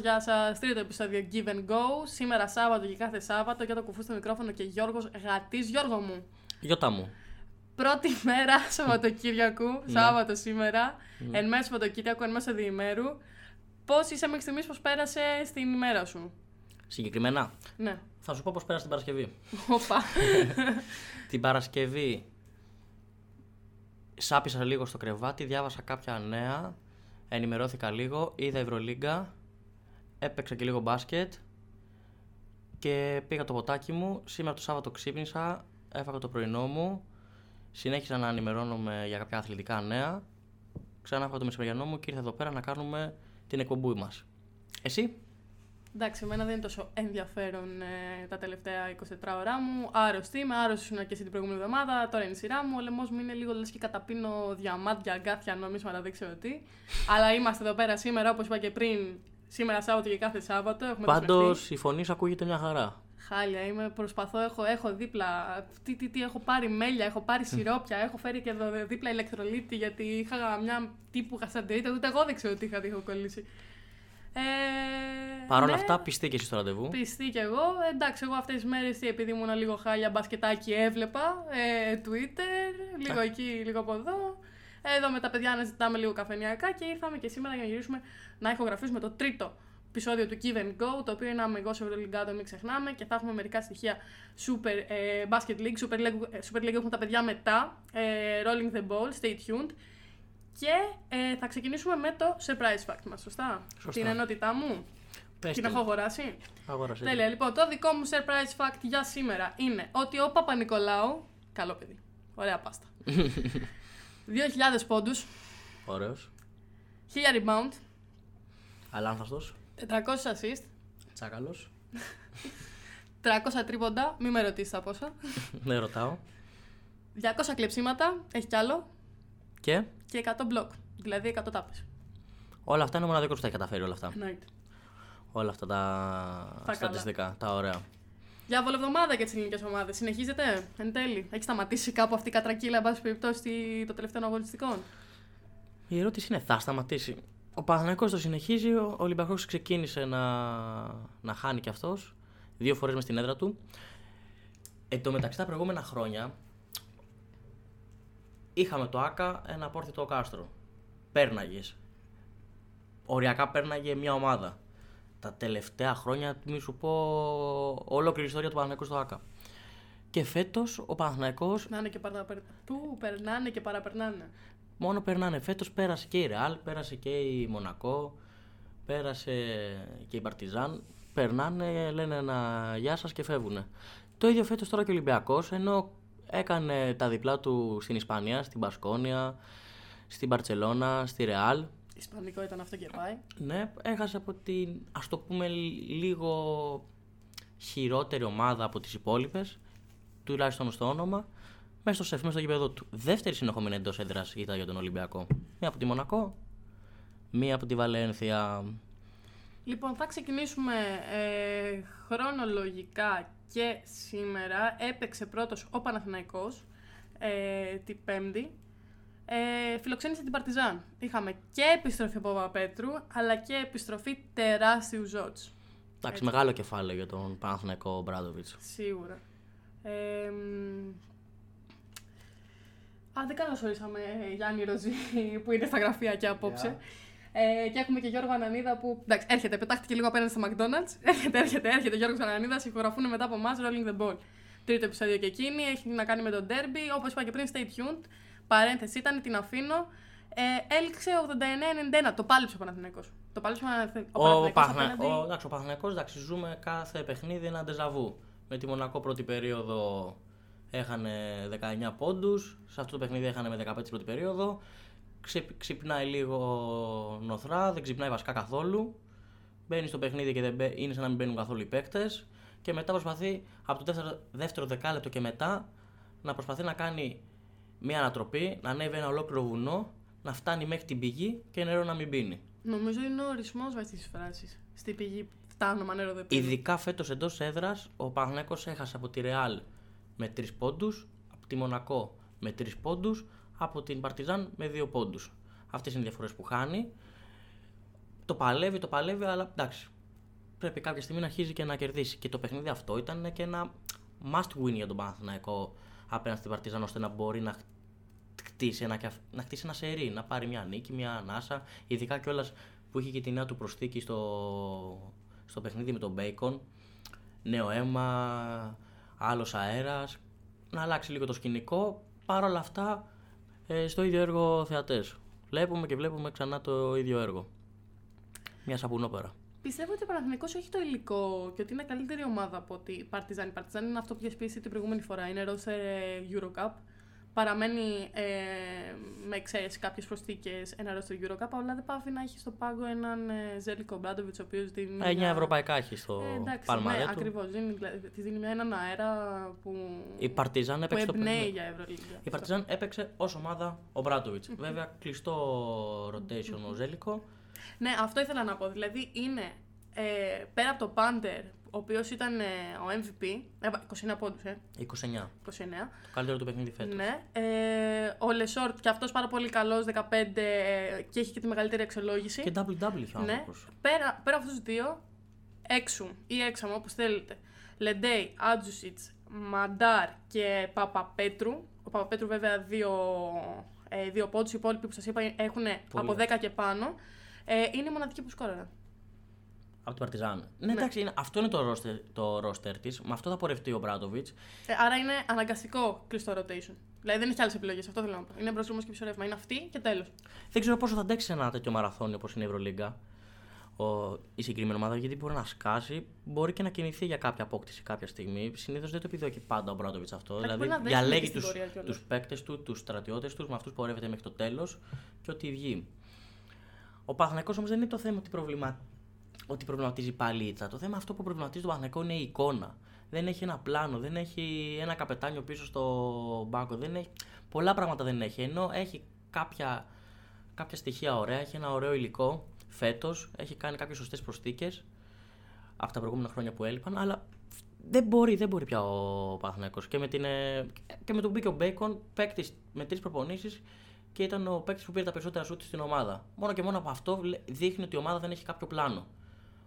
Γεια σας, γεια σας. Τρίτο επεισόδιο Give and Go. Σήμερα Σάββατο και κάθε Σάββατο για το κουφού στο μικρόφωνο και Γιώργος Γατής. Γιώργο μου. Γιώτα μου. Πρώτη μέρα Σαββατοκύριακου, Σάββατο σήμερα, εν μέσω Σαββατοκύριακου, εν μέσω διημέρου. Πώς είσαι μέχρι στιγμής, πώς πέρασε στην ημέρα σου; Συγκεκριμένα, Ναι. θα σου πω πώς πέρασε την Παρασκευή. Οπα. την Παρασκευή σάπισα λίγο στο κρεβάτι, διάβασα κάποια νέα, ενημερώθηκα λίγο, είδα Ευρωλίγκα, έπαιξα και λίγο μπάσκετ και πήγα το ποτάκι μου. Σήμερα το Σάββατο ξύπνησα, έφαγα το πρωινό μου, συνέχισα να ενημερώνομαι για κάποια αθλητικά νέα, ξανά έφαγα το μεσημεριανό μου και ήρθα εδώ πέρα να κάνουμε την εκπομπή μας. Εσύ; Εντάξει, εμένα δεν είναι τόσο ενδιαφέρον ε, τα τελευταία 24 ώρα μου. Άρρωστη είμαι, άρρωστη ήμουν και εσύ την προηγούμενη εβδομάδα. Τώρα είναι η σειρά μου. Ο λαιμός μου είναι λίγο λες και καταπίνω διαμάντια, αγκάθια, νόμισματα, δεν ξέρω τι. Αλλά είμαστε εδώ πέρα σήμερα, όπως είπα και πριν, σήμερα Σάββατο και κάθε Σάββατο. Έχουμε Πάντως δεσμευτεί. η φωνή σου ακούγεται μια χαρά. Χάλια, είμαι, προσπαθώ, έχω, έχω δίπλα. Τι, τι, τι, έχω πάρει μέλια, έχω πάρει σιρόπια, έχω φέρει και εδώ δίπλα ηλεκτρολίτη γιατί είχα μια τύπου γασταντερίτα. Ούτε εγώ δεν ξέρω τι είχα, τι έχω κολλήσει. Ε, Παρ' όλα ναι. αυτά, πιστεί και εσύ στο ραντεβού. Πιστή κι εγώ. Εντάξει, εγώ αυτές τις μέρες επειδή ήμουν λίγο χάλια μπασκετάκι έβλεπα. Ε, Twitter, λίγο εκεί, λίγο από εδώ. Εδώ με τα παιδιά να ζητάμε λίγο καφενιακά και ήρθαμε και σήμερα για να γυρίσουμε να ηχογραφήσουμε το τρίτο επεισόδιο του Give and Go, το οποίο είναι αμυγό Ευρωλυγκάτο, μην ξεχνάμε, και θα έχουμε μερικά στοιχεία Super ε, Basket League, Super League, ε, Super League έχουμε τα παιδιά μετά, ε, Rolling the Ball, Stay tuned. Και ε, θα ξεκινήσουμε με το surprise fact μας, σωστά; Σωστά. Την ενότητά μου; Πες Την το. έχω αγοράσει; Αγόρασε. Τέλεια. Λοιπόν, το δικό μου surprise fact για σήμερα είναι ότι ο Παπα-Νικολάου. Καλό παιδί. Ωραία πάστα. 2.000 πόντους, Ωραίος. 1000 rebound, Αλάνθαστος. 400 assist, Τσάκαλος. 300 τρίποντα, μη με ρωτήσεις τα πόσα. Δεν ρωτάω. 200 κλεψίματα, έχει κι άλλο. Και; Και 100 μπλοκ. Δηλαδή 100 τάπες. όλα αυτά είναι ο μοναδικός που τα έχει καταφέρει όλα αυτά. Εννοείται. Όλα αυτά τα Τα στατιστικά, τα ωραία. Για βολεβδομάδα για τις ελληνικές ομάδες. Συνεχίζεται εν τέλει. Έχει σταματήσει κάπου αυτή η κατρακύλα, εν πάση περιπτώσει, το τελευταίο αγωνιστικών; Η ερώτηση είναι, θα σταματήσει. Ο Παναθηναϊκός το συνεχίζει, ο Ολυμπιακός ξεκίνησε να, να χάνει κι αυτός, δύο φορές μες στην έδρα του. Εν τω μεταξύ τα προηγούμενα χρόνια είχαμε το ΆΚΑ ένα απόρθητο κάστρο. Πέρναγες. Οριακά πέρναγε μια ομάδα. Τα τελευταία χρόνια, μη σου πω, ολόκληρη ιστορία του Παναθηναϊκού στο ΆΚΑ. Και φέτος ο Παναθηναϊκός Να είναι και παραπερ... Πού περνάνε και παραπερνάνε. Μόνο περνάνε. Φέτος πέρασε και η Ρεάλ, πέρασε και η Μονακό, πέρασε και η Παρτιζάν. Περνάνε, λένε ένα γεια σας και φεύγουν. Το ίδιο φέτος τώρα και ο Ολυμπιακός, ενώ έκανε τα διπλά του στην Ισπανία, στην Πασκόνια, στην Παρσελώνα, στη Ρεάλ. Ισπανικό ήταν αυτό και πάει. Ναι, έχασε από την, ας το πούμε, λίγο χειρότερη ομάδα από τις υπόλοιπες, τουλάχιστον στο όνομα, μέσα στο σεφ, μέσα στο γήπεδο του. Δεύτερη συνεχόμενη εντός έδρας ήταν για τον Ολυμπιακό. Μία από τη Μονακό, μία από τη Βαλένθια. Λοιπόν, θα ξεκινήσουμε ε, χρονολογικά και σήμερα. Έπαιξε πρώτος ο Παναθηναϊκός ε, την Πέμπτη. Ε, φιλοξένησε την Παρτιζάν. Είχαμε και επιστροφή από Παπαπέτρου, αλλά και επιστροφή τεράστιου Ζότς. Εντάξει, μεγάλο κεφάλαιο για τον Παναθηναϊκό Μπράδοβιτς. Σίγουρα. Ε, μ, α, δεν καλωσορίσαμε ε, Γιάννη Ροζή που είναι στα γραφεία και απόψε. Ε, και έχουμε και Γιώργο Ανανίδα που. Εντάξει, έρχεται, πετάχτηκε λίγο απέναντι στο McDonald's. Έρχεται, έρχεται, έρχεται ο Γιώργος Ανανίδα. Ηχογραφούν μετά από εμάς Rolling the Ball. Τρίτο επεισόδιο και εκείνη. Έχει να κάνει με τον Derby. Όπως είπα και πριν, stay tuned. Παρένθεση ήταν, την αφήνω. Ε, έληξε 89-91. Το πάλεψε ο Παναθηναϊκός. Το πάλεψε ο Παναθηναϊκός Ο, Παθνα... απέναντι- ο, εντάξει, ο Παναθηναϊκός, εντάξει, ζούμε κάθε παιχνίδι ένα ντεζαβού. Με τη Μονακό πρώτη περίοδο έχανε 19 πόντους, σε αυτό το παιχνίδι έχανε με 15 στην πρώτη περίοδο. Ξυπ- ξυπνάει λίγο νοθρά, δεν ξυπνάει βασικά καθόλου. Μπαίνει στο παιχνίδι και δεν μπαι- είναι σαν να μην μπαίνουν καθόλου οι παίκτες. Και μετά προσπαθεί από το δεύτερο, δεύτερο δεκάλεπτο και μετά να προσπαθεί να κάνει μια ανατροπή, να ανέβει ένα ολόκληρο βουνό, να φτάνει μέχρι την πηγή και νερό να μην πίνει. Νομίζω είναι ο ορισμός αυτή της φράσης. Στην πηγή φτάνω, μα νερό δεν πίνω. Ειδικά φέτος εντός έδρας, ο Παναγενικό έχασε από τη Ρεάλ με 3 πόντους, από τη Μονακό με 3 πόντους, από την Παρτιζάν με 2 πόντους. Αυτές είναι οι διαφορές που χάνει. το παλεύει, το παλεύει, αλλά εντάξει. Πρέπει κάποια στιγμή να αρχίζει και να κερδίσει. Και το παιχνίδι αυτό ήταν και ένα must win για τον Παναθηναϊκό απέναντι στην Παρτιζάν, ώστε να μπορεί να χτίσει ένα, να χτίσει ένα σερί, να πάρει μια νίκη, μια ανάσα. Ειδικά κιόλας που είχε και τη νέα του προσθήκη στο, στο παιχνίδι με τον Bacon. Νέο αίμα, άλλος αέρας. Να αλλάξει λίγο το σκηνικό. Παρ' όλα αυτά, ε, στο ίδιο έργο θεατές. Βλέπουμε και βλέπουμε ξανά το ίδιο έργο. Μια σαπουνόπερα. Πιστεύω ότι ο Παναθηναϊκός έχει το υλικό και ότι είναι καλύτερη ομάδα από ότι η Παρτιζάν. Η Παρτιζάν είναι αυτό που είχε σπίσει την προηγούμενη φορά. Είναι roster Eurocup παραμένει ε, με εξαίρεση κάποιες προσθήκες ένα ρο στο Eurocup, αλλά δεν πάβει να έχει στο πάγκο έναν ε, Ζέλικο Μπράντοβιτ, ο οποίος δίνει. Ε, μια ευρωπαϊκά έχει στο ε, εντάξει, πάλμα ναι, ακριβώς. Της δίνει έναν αέρα που. Η Παρτιζάν έπαιξε. Που εμπνέει για Ευρωλίγκα. Η Παρτιζάν έπαιξε ως ομάδα Ομπράντοβιτς. Βέβαια, κλειστό rotation ο Ζέλικο. Ναι, αυτό ήθελα να πω. Δηλαδή είναι ε, πέρα από το Πάντερ ο οποίος ήταν ε, ο MVP. 29 πόντους, ε. 29. 29. Το καλύτερο του παιχνίδι φέτος. Ναι. Ε, ο Λεσόρτ και αυτός πάρα πολύ καλός, 15 ε, και έχει και τη μεγαλύτερη αξιολόγηση. Και double-double είχε ο ναι. Πέρα, πέρα από αυτούς τους δύο, έξου ή έξαμο, όπως θέλετε. Λεντέι, Άτζουσιτ, Μαντάρ και Παπαπέτρου. Ο Παπαπέτρου, βέβαια, δύο, ε, δύο πόντους. Οι υπόλοιποι που σας είπα έχουν από 10 και πάνω. Ε, είναι η μοναδική που σκόραραν. Από την Παρτιζάν. Ναι, ναι, εντάξει, είναι, αυτό είναι το ρόστερ, το ρόστερ της. Με αυτό θα πορευτεί ο Μπράτοβιτ. Ε, άρα είναι αναγκαστικό κλειστό rotation. Δηλαδή δεν έχει άλλες επιλογές. Αυτό θέλω να πω. Είναι μπροστά και ψωρεύμα. Είναι αυτή και τέλος. Δεν ξέρω πόσο θα αντέξει ένα τέτοιο μαραθώνιο όπως είναι η Ευρωλίγκα. Ο, η συγκεκριμένη ομάδα γιατί μπορεί να σκάσει, μπορεί και να κινηθεί για κάποια απόκτηση κάποια στιγμή. Συνήθως δεν το επιδιώκει πάντα ο Μπράτοβιτ αυτό. δηλαδή διαλέγει τους παίκτες του, τους στρατιώτες τους, με αυτούς πορεύεται μέχρι το τέλος και ότι βγει. Ο Παθηνακό όμως δεν είναι το θέμα ότι προβληματίζει ότι προβληματίζει πάλι η ήττα. Το θέμα αυτό που προβληματίζει το Παναγενικό είναι η εικόνα. Δεν έχει ένα πλάνο, δεν έχει ένα καπετάνιο πίσω στο μπάκο. Δεν έχει... Πολλά πράγματα δεν έχει. Ενώ έχει κάποια, κάποια στοιχεία ωραία, έχει ένα ωραίο υλικό φέτος, έχει κάνει κάποιες σωστές προσθήκες από τα προηγούμενα χρόνια που έλειπαν, αλλά δεν μπορεί, δεν μπορεί πια ο Παναθηναϊκός. Και με, την, ε, και με τον Μπίκο Μπέικον, παίκτης με τρεις προπονήσεις και ήταν ο παίκτης που πήρε τα περισσότερα σούτ στην ομάδα. Μόνο και μόνο από αυτό δείχνει ότι η ομάδα δεν έχει κάποιο πλάνο.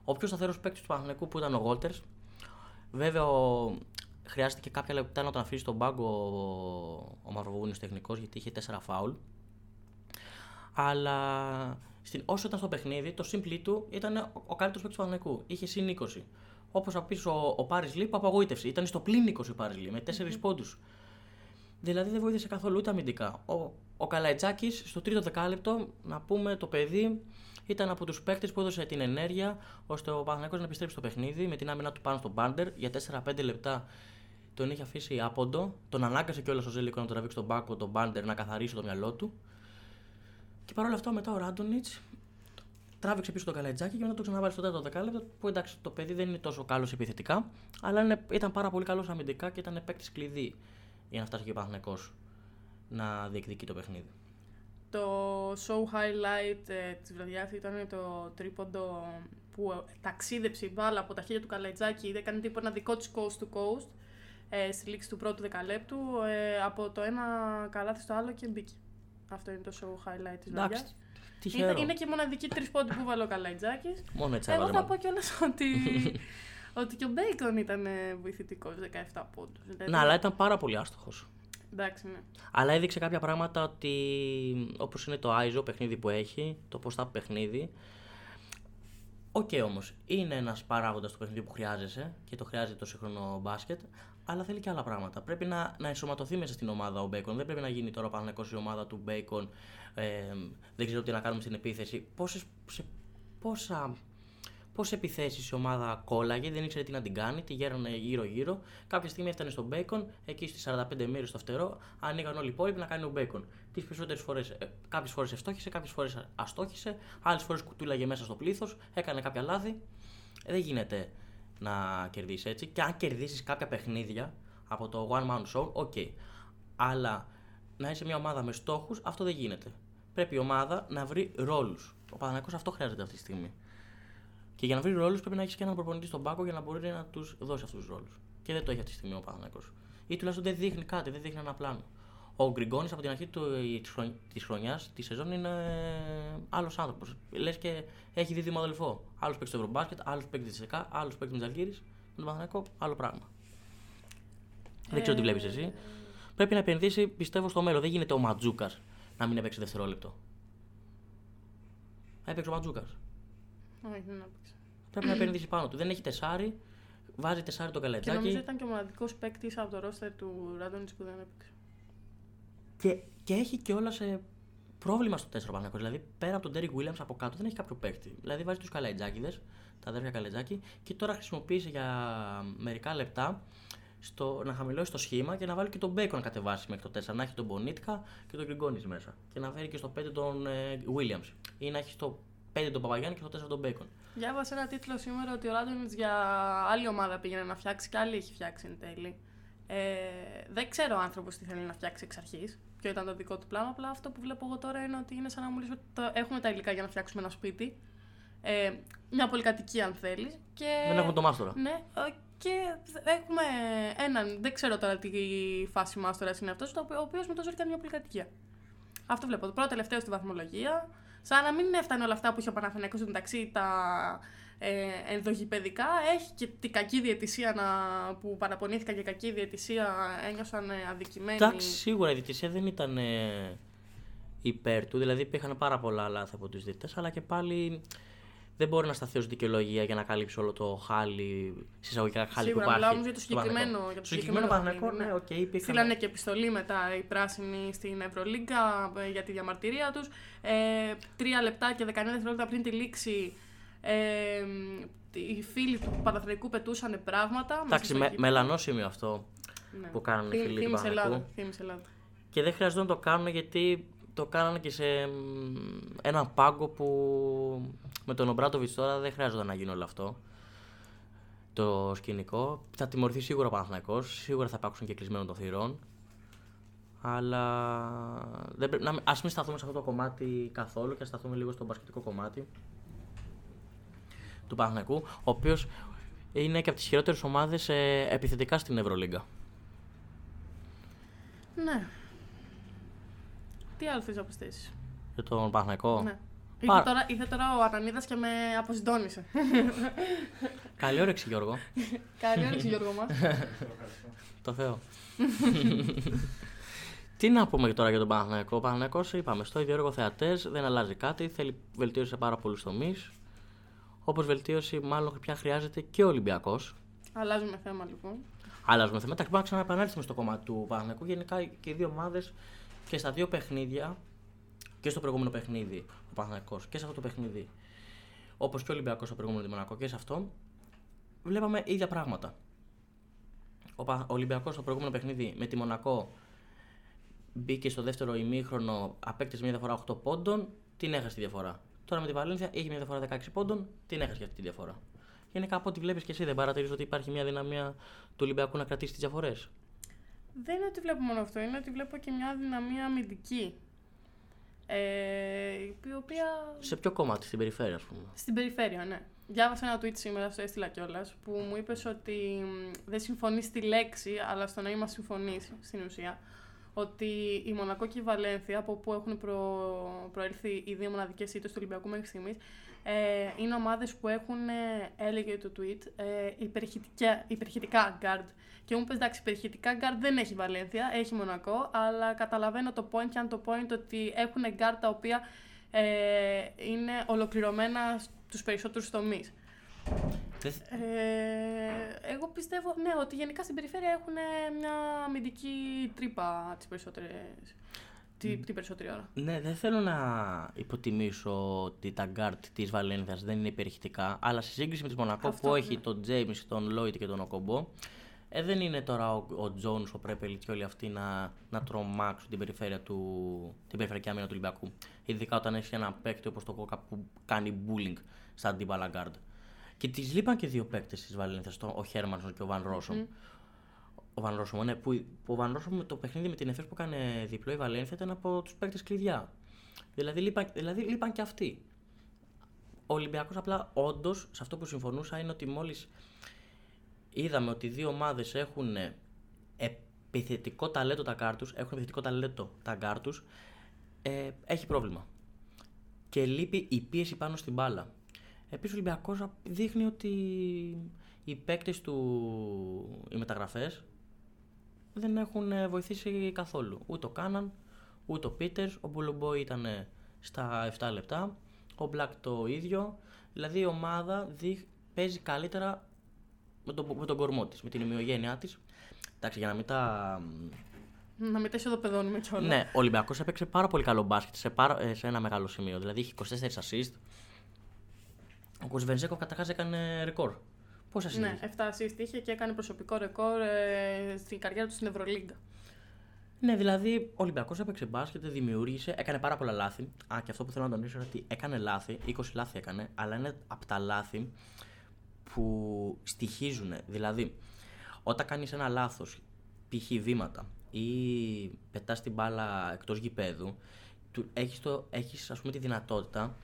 Ο πιο σταθερός παίκτης του Παναθηναϊκού που ήταν ο Γόλτερς. Βέβαια, ο... χρειάστηκε κάποια λεπτά να τον αφήσει στον πάγκο ο, ο Μαυροβούνιος τεχνικός γιατί είχε 4 φάουλ. Αλλά στην... όσο ήταν στο παιχνίδι, το σύμπλη του ήταν ο καλύτερος παίκτης του Παναθηναϊκού. Είχε συν 20. Όπως απίσω ο, ο Πάρης Λί που απογοήτευσε. Ήταν στο πλήν 20 ο Πάρης Λί με 4 mm-hmm. πόντους. Δηλαδή δεν βοήθησε καθόλου ούτε αμυντικά. Ο, ο Καλαϊτζάκης στο τρίτο δεκάλεπτο, να πούμε το παιδί, ήταν από τους παίκτες που έδωσε την ενέργεια ώστε ο Παναγιώτο να επιστρέψει στο παιχνίδι με την άμυνα του πάνω στον μπάντερ για 4-5 λεπτά. Τον είχε αφήσει άποντο, τον ανάγκασε κιόλας ο Ζέλικο να τον τραβήξει τον μπάκο, τον μπάντερ να καθαρίσει το μυαλό του. Και παρόλα αυτά μετά ο Ράντονιτς τράβηξε πίσω τον καλετζάκι και μετά το ξαναβάλει στο τέταρτο δεκάλεπτο. Που εντάξει, το παιδί δεν είναι τόσο καλός επιθετικά, αλλά ήταν πάρα πολύ καλός αμυντικά και ήταν παίκτης κλειδί για να φτάσει και ο να διεκδικεί το παιχνίδι. Το show highlight ε, της βραδιάς ήταν το τρίποντο που ταξίδεψε η μπάλα από τα χέρια του Καλαϊτζάκη, έκανε τύπο ένα δικό της coast to coast ε, στη λήξη του πρώτου δεκαλέπτου, ε, από το ένα καλάθι στο άλλο και μπήκε. Αυτό είναι το show highlight της βραδιάς. Είναι, είναι και οι μοναδικοί τρεις πόντοι που έβαλε ο Καλαϊτζάκης. Μόνο έτσι Εγώ θα πω κιόλας ότι, ότι και ο Μπέικον ήταν βοηθητικός 17 πόντους. Ναι, αλλά ήταν πάρα πολύ άστοχος. Εντάξει, ναι. Αλλά έδειξε κάποια πράγματα ότι όπως είναι το iso παιχνίδι που έχει, το πώς θα παιχνίδι. Ok okay, όμως, είναι ένας παράγοντας του παιχνίδι που χρειάζεσαι και το χρειάζεται το σύγχρονο μπάσκετ, αλλά θέλει και άλλα πράγματα. Πρέπει να, να ενσωματωθεί μέσα στην ομάδα ο Μπέικον. Δεν πρέπει να γίνει τώρα πάνω η ομάδα του Μπέικον. Ε, δεν ξέρω τι να κάνουμε στην επίθεση. Πόσες, σε, πόσα Πώς επιθέσεις η ομάδα κόλλαγε, δεν ήξερε τι να την κάνει, τη φέρανε γύρω-γύρω. Κάποια στιγμή έφτανε στο Μπέικον, εκεί στις 45 μοίρες στο φτερό, ανοίγαν όλοι οι υπόλοιποι να κάνει ο Μπέικον. Τις περισσότερες φορές, ε, κάποιες φορές ευστόχησε, κάποιες φορές αστόχησε, άλλες φορές κουτούλαγε μέσα στο πλήθος, έκανε κάποια λάθη. Ε, δεν γίνεται να κερδίσεις έτσι. Και αν κερδίσεις κάποια παιχνίδια από το One Man Show, ok. Okay. Αλλά να είσαι μια ομάδα με στόχους, αυτό δεν γίνεται. Πρέπει η ομάδα να βρει ρόλους. Ο Παναθηναϊκός αυτό χρειάζεται αυτή τη στιγμή. Και για να βρεις ρόλους πρέπει να έχεις και έναν προπονητή στον πάγκο για να μπορεί να τους δώσει αυτούς τους ρόλους. Και δεν το έχει αυτή τη στιγμή ο Παναθηναϊκός. Ή τουλάχιστον δεν δείχνει κάτι, δεν δείχνει ένα πλάνο. Ο Γκριγκόνης από την αρχή της χρονιάς, της σεζόν, είναι άλλος άνθρωπος. Λες και έχει δίδυμο αδελφό. Άλλος παίκτης στο Ευρωμπάσκετ, άλλος παίκτης της ΕΚΑ, άλλος παίκτης της Αλγύρης. Με τον Παναθηναϊκό, άλλο πράγμα. Δεν ξέρω τι βλέπεις εσύ. Πρέπει να επενδύσει, πιστεύω, στο μέλλον. Δεν γίνεται ο Ματζούκας να μην έπαιξε δευτερόλεπτο. Έπαιξε ο Ματζούκας. Όχι, δεν έπαιξε. Πρέπει να επενδύσει πάνω του. Δεν έχει τεσάρι. Βάζει τεσάρι το Και καλετζάκι. νομίζω ήταν και ο μοναδικός παίκτης από το ρόστερ του Ράντονιτς που δεν έπαιξε. Και, και έχει κιόλας σε πρόβλημα στο 4 Παναγιώτο. Δηλαδή πέρα από τον Ντέρικ Williams από κάτω δεν έχει κάποιο παίκτη. Δηλαδή βάζει τους Καλαϊτζάκηδες, τα αδέρφια Καλαϊτζάκη, και τώρα χρησιμοποίησε για μερικά λεπτά στο, να χαμηλώσει το σχήμα και να βάλει και τον Μπέικον να κατεβάσει μέχρι το 4. Να έχει τον Μπονίτκα και τον Γκριγκόνης μέσα. Και να φέρει και στο 5 τον ε, Williams. Ή να έχει στο 5 τον Παπαγιάννη και στο 4 τον Μπέικον. Διάβασα ένα τίτλο σήμερα ότι ο Ράντονιτς για άλλη ομάδα πήγαινε να φτιάξει και άλλη έχει φτιάξει εν τέλει. Ε, δεν ξέρω ο άνθρωπος τι θέλει να φτιάξει εξ αρχής. Ποιο ήταν το δικό του πλάνο. Απλά αυτό που βλέπω εγώ τώρα είναι ότι είναι σαν να μου λες ότι το- έχουμε τα υλικά για να φτιάξουμε ένα σπίτι. Ε, μια πολυκατοικία αν θέλεις. Και... Δεν έχουμε το μάστορα. Ναι, ε, και έχουμε έναν, δεν ξέρω τώρα τι φάση μάστορας είναι αυτός, ο οποίος με το ζόρι κάνει μια πολυκατοικία. Αυτό βλέπω. Το πρώτο τελευταίο στη βαθμολογία. Σαν να μην έφτανε όλα αυτά που είχε ο Παναθηναϊκός στο μεταξύ τα ε, ενδογυπαιδικά. Έχει και την κακή διαιτησία να, που παραπονήθηκαν και κακή διαιτησία, ένιωσαν ε, αδικημένοι. Εντάξει, σίγουρα η διαιτησία δεν ήταν ε, υπέρ του. Δηλαδή υπήρχαν πάρα πολλά λάθη από τους διαιτητές, αλλά και πάλι δεν μπορεί να σταθεί ως δικαιολογία για να καλύψει όλο το χάλι, σε εισαγωγικά χάλι Σίγουρα, που υπάρχει. μιλάω όμως για το στο Παναθηναϊκό. συγκεκριμένο- για το Στο συγκεκριμένο Παναθηναϊκό, παιχνίδι, ναι, ναι. οκ, υπήρχαν. Στείλανε και επιστολή μετά οι πράσινοι στην Ευρωλίγκα ε, για τη διαμαρτυρία τους. Ε, τρία λεπτά και 19 δευτερόλεπτα πριν τη λήξη ε, οι φίλοι του Παναθηναϊκού πετούσαν πράγματα. μέσα Εντάξει, στο με, γήπεδο. μελανό σημείο αυτό Ναι. που κάνουν οι Θύμ- φίλοι του θύμισε Ελλάδα, Παναθηναϊκού. θύμισε Ελλάδα. Και δεν χρειαζόταν να το κάνουν γιατί το κάνανε και σε μ, ένα πάγκο που με τον Ομπράτοβιτς τώρα δεν χρειάζονταν να γίνει όλο αυτό. Το σκηνικό. Θα τιμωρηθεί σίγουρα ο Παναθηναϊκός, σίγουρα θα υπάρξουν και κλεισμένο των θυρών. Αλλά δεν πρέπει, να, μην- ας μην σταθούμε σε αυτό το κομμάτι καθόλου και ας σταθούμε λίγο στο μπασκετικό κομμάτι του Παναθηναϊκού, ο οποίος είναι και από τις χειρότερες ομάδες ε, επιθετικά στην Ευρωλίγκα. Ναι. Τι άλλο θες να προσθέσεις. Για τον Παναθηναϊκό. Ναι. Πάρα- Ήρθε τώρα, ήρθε τώρα ο Ανανίδας και με αποσυντώνησε. Καλή όρεξη Γιώργο. Καλή όρεξη Γιώργο μας. Το Θεό. Τι να πούμε τώρα για τον Παναθηναϊκό. Ο Παναθηναϊκός είπαμε στο ίδιο έργο θεατές, δεν αλλάζει κάτι. Θέλει βελτίωση σε πάρα πολλούς τομείς. Όπως βελτίωση, μάλλον πια χρειάζεται και ο Ολυμπιακός. Αλλάζουμε θέμα λοιπόν. Αλλάζουμε θέμα. Εντάξει, μπορούμε να ξαναεπανέλθουμε στο κομμάτι του Παναθηναϊκού. Γενικά και οι δύο ομάδες και στα δύο παιχνίδια, και στο προηγούμενο παιχνίδι ο Παναθηναϊκός και σε αυτό το παιχνίδι, όπως και ο Ολυμπιακός στο προηγούμενο Δημονακό και σε αυτό, βλέπαμε ίδια πράγματα. Ο, Πα- ο Ολυμπιακός στο προηγούμενο παιχνίδι με τη Μονακό μπήκε στο δεύτερο ημίχρονο, απέκτησε μια διαφορά 8 πόντων, την έχασε τη διαφορά. Τώρα με τη Βαλένθια είχε μια διαφορά 16 πόντων, την έχασε και αυτή τη διαφορά. Γενικά από ό,τι βλέπεις και εσύ, δεν παρατηρείς ότι υπάρχει μια δυναμία του Ολυμπιακού να κρατήσει τις διαφορές; Δεν είναι ότι βλέπω μόνο αυτό, είναι ότι βλέπω και μια δυναμία αμυντική. Ε, η οποία. Σε ποιο κομμάτι, στην περιφέρεια, ας πούμε. Στην περιφέρεια, ναι. Διάβασα ένα tweet σήμερα, στο έστειλα κιόλας, που μου είπες ότι μ, δεν συμφωνείς στη λέξη, αλλά στο νόημα συμφωνεί στην ουσία. Ότι η Μονακό και η Βαλένθια, από όπου έχουν προ... προέλθει οι δύο μοναδικές ήττε του Ολυμπιακού μέχρι στιγμής, ε, είναι ομάδες που έχουν, ε, έλεγε το tweet, ε, υπερχητικά, υπερχητικά guard. Και μου είπε εντάξει, υπερχητικά guard δεν έχει η Βαλένθια, έχει Μονακό, αλλά καταλαβαίνω το point και αν το point ότι έχουν guard τα οποία ε, είναι ολοκληρωμένα στους περισσότερους τομείς. Δεν- Ε, εγώ πιστεύω, ναι, ότι γενικά στην περιφέρεια έχουν μια αμυντική τρύπα τις περισσότερες, τη, την περισσότερη ώρα; Ναι, δεν θέλω να υποτιμήσω ότι τα γκαρντ της Βαλένθιας δεν είναι υπερηχητικά, αλλά σε σύγκριση με τη Μονακό Αυτό, που έχει ναι. τον Τζέιμς, τον Λόιντ και τον Οκομπό, ε, δεν είναι τώρα ο, ο Τζόνς, ο Πρέπελιτς και όλοι αυτοί να, να τρομάξουν την περιφέρεια του, την περιφερειακή άμυνα του Ολυμπιακού. Ειδικά όταν έχει ένα παίκτη όπως το Γουόκαπ που κάνει bullying στα αντίπαλα γκαρντ. Και τη λείπαν και δύο παίκτες της Βαλένθιας, ο Χέρμανσον και ο Βαν Ρόσομ. Ο Βαν Ρόσομ, ναι, που, που ο Βαν Ρόσομ με το παιχνίδι με την Εφές που έκανε διπλό η Βαλένθια ήταν από τους παίκτες κλειδιά. Δηλαδή λείπαν, δηλαδή λείπαν και αυτοί. Ο Ολυμπιακός απλά όντως σε αυτό που συμφωνούσα είναι ότι μόλις είδαμε ότι οι δύο ομάδες έχουν ε, επιθετικό ταλέντο τα γκαρντ τους, έχουν επιθετικό ταλέντο τα γκαρντ τους, ε, έχει πρόβλημα. Και λείπει η πίεση πάνω στην μπάλα. Επίσης, ο Ολυμπιακός δείχνει ότι οι παίκτες του, οι μεταγραφές, δεν έχουν ε, βοηθήσει καθόλου. Ούτε ο Κάναν, ούτε ο Πίτερ. Ο Μπολομπόι ήταν στα 7 λεπτά. Ο Μπλακ το ίδιο. Δηλαδή η ομάδα παίζει καλύτερα με τον, με τον κορμό της, με την ημιογένειά της. Εντάξει, για να μην τα. Να μην τα ισοδοπεδώνουμε κιόλας. Ναι, ο Ολυμπιακός έπαιξε πάρα πολύ καλό μπάσκετ σε, πάρα, ε, σε ένα μεγάλο σημείο. Δηλαδή είχε 24 assist. Ο Κουσβενζέκοφ καταρχάς έκανε ρεκόρ. Πόσα assist Ναι, 7 assist είχε και έκανε προσωπικό ρεκόρ ε, στην καριέρα του στην Ευρωλίγκα. Ναι, δηλαδή ο Ολυμπιακός έπαιξε μπάσκετ, δημιούργησε, έκανε πάρα πολλά λάθη. Α, και αυτό που θέλω να τονίσω είναι ότι έκανε λάθη, 20 λάθη έκανε, αλλά είναι από τα λάθη που στοιχίζουν. Δηλαδή, όταν κάνεις ένα λάθος, π.χ. βήματα ή πετάς την μπάλα εκτός γηπέδου, έχεις έχεις, ας πούμε, τη δυνατότητα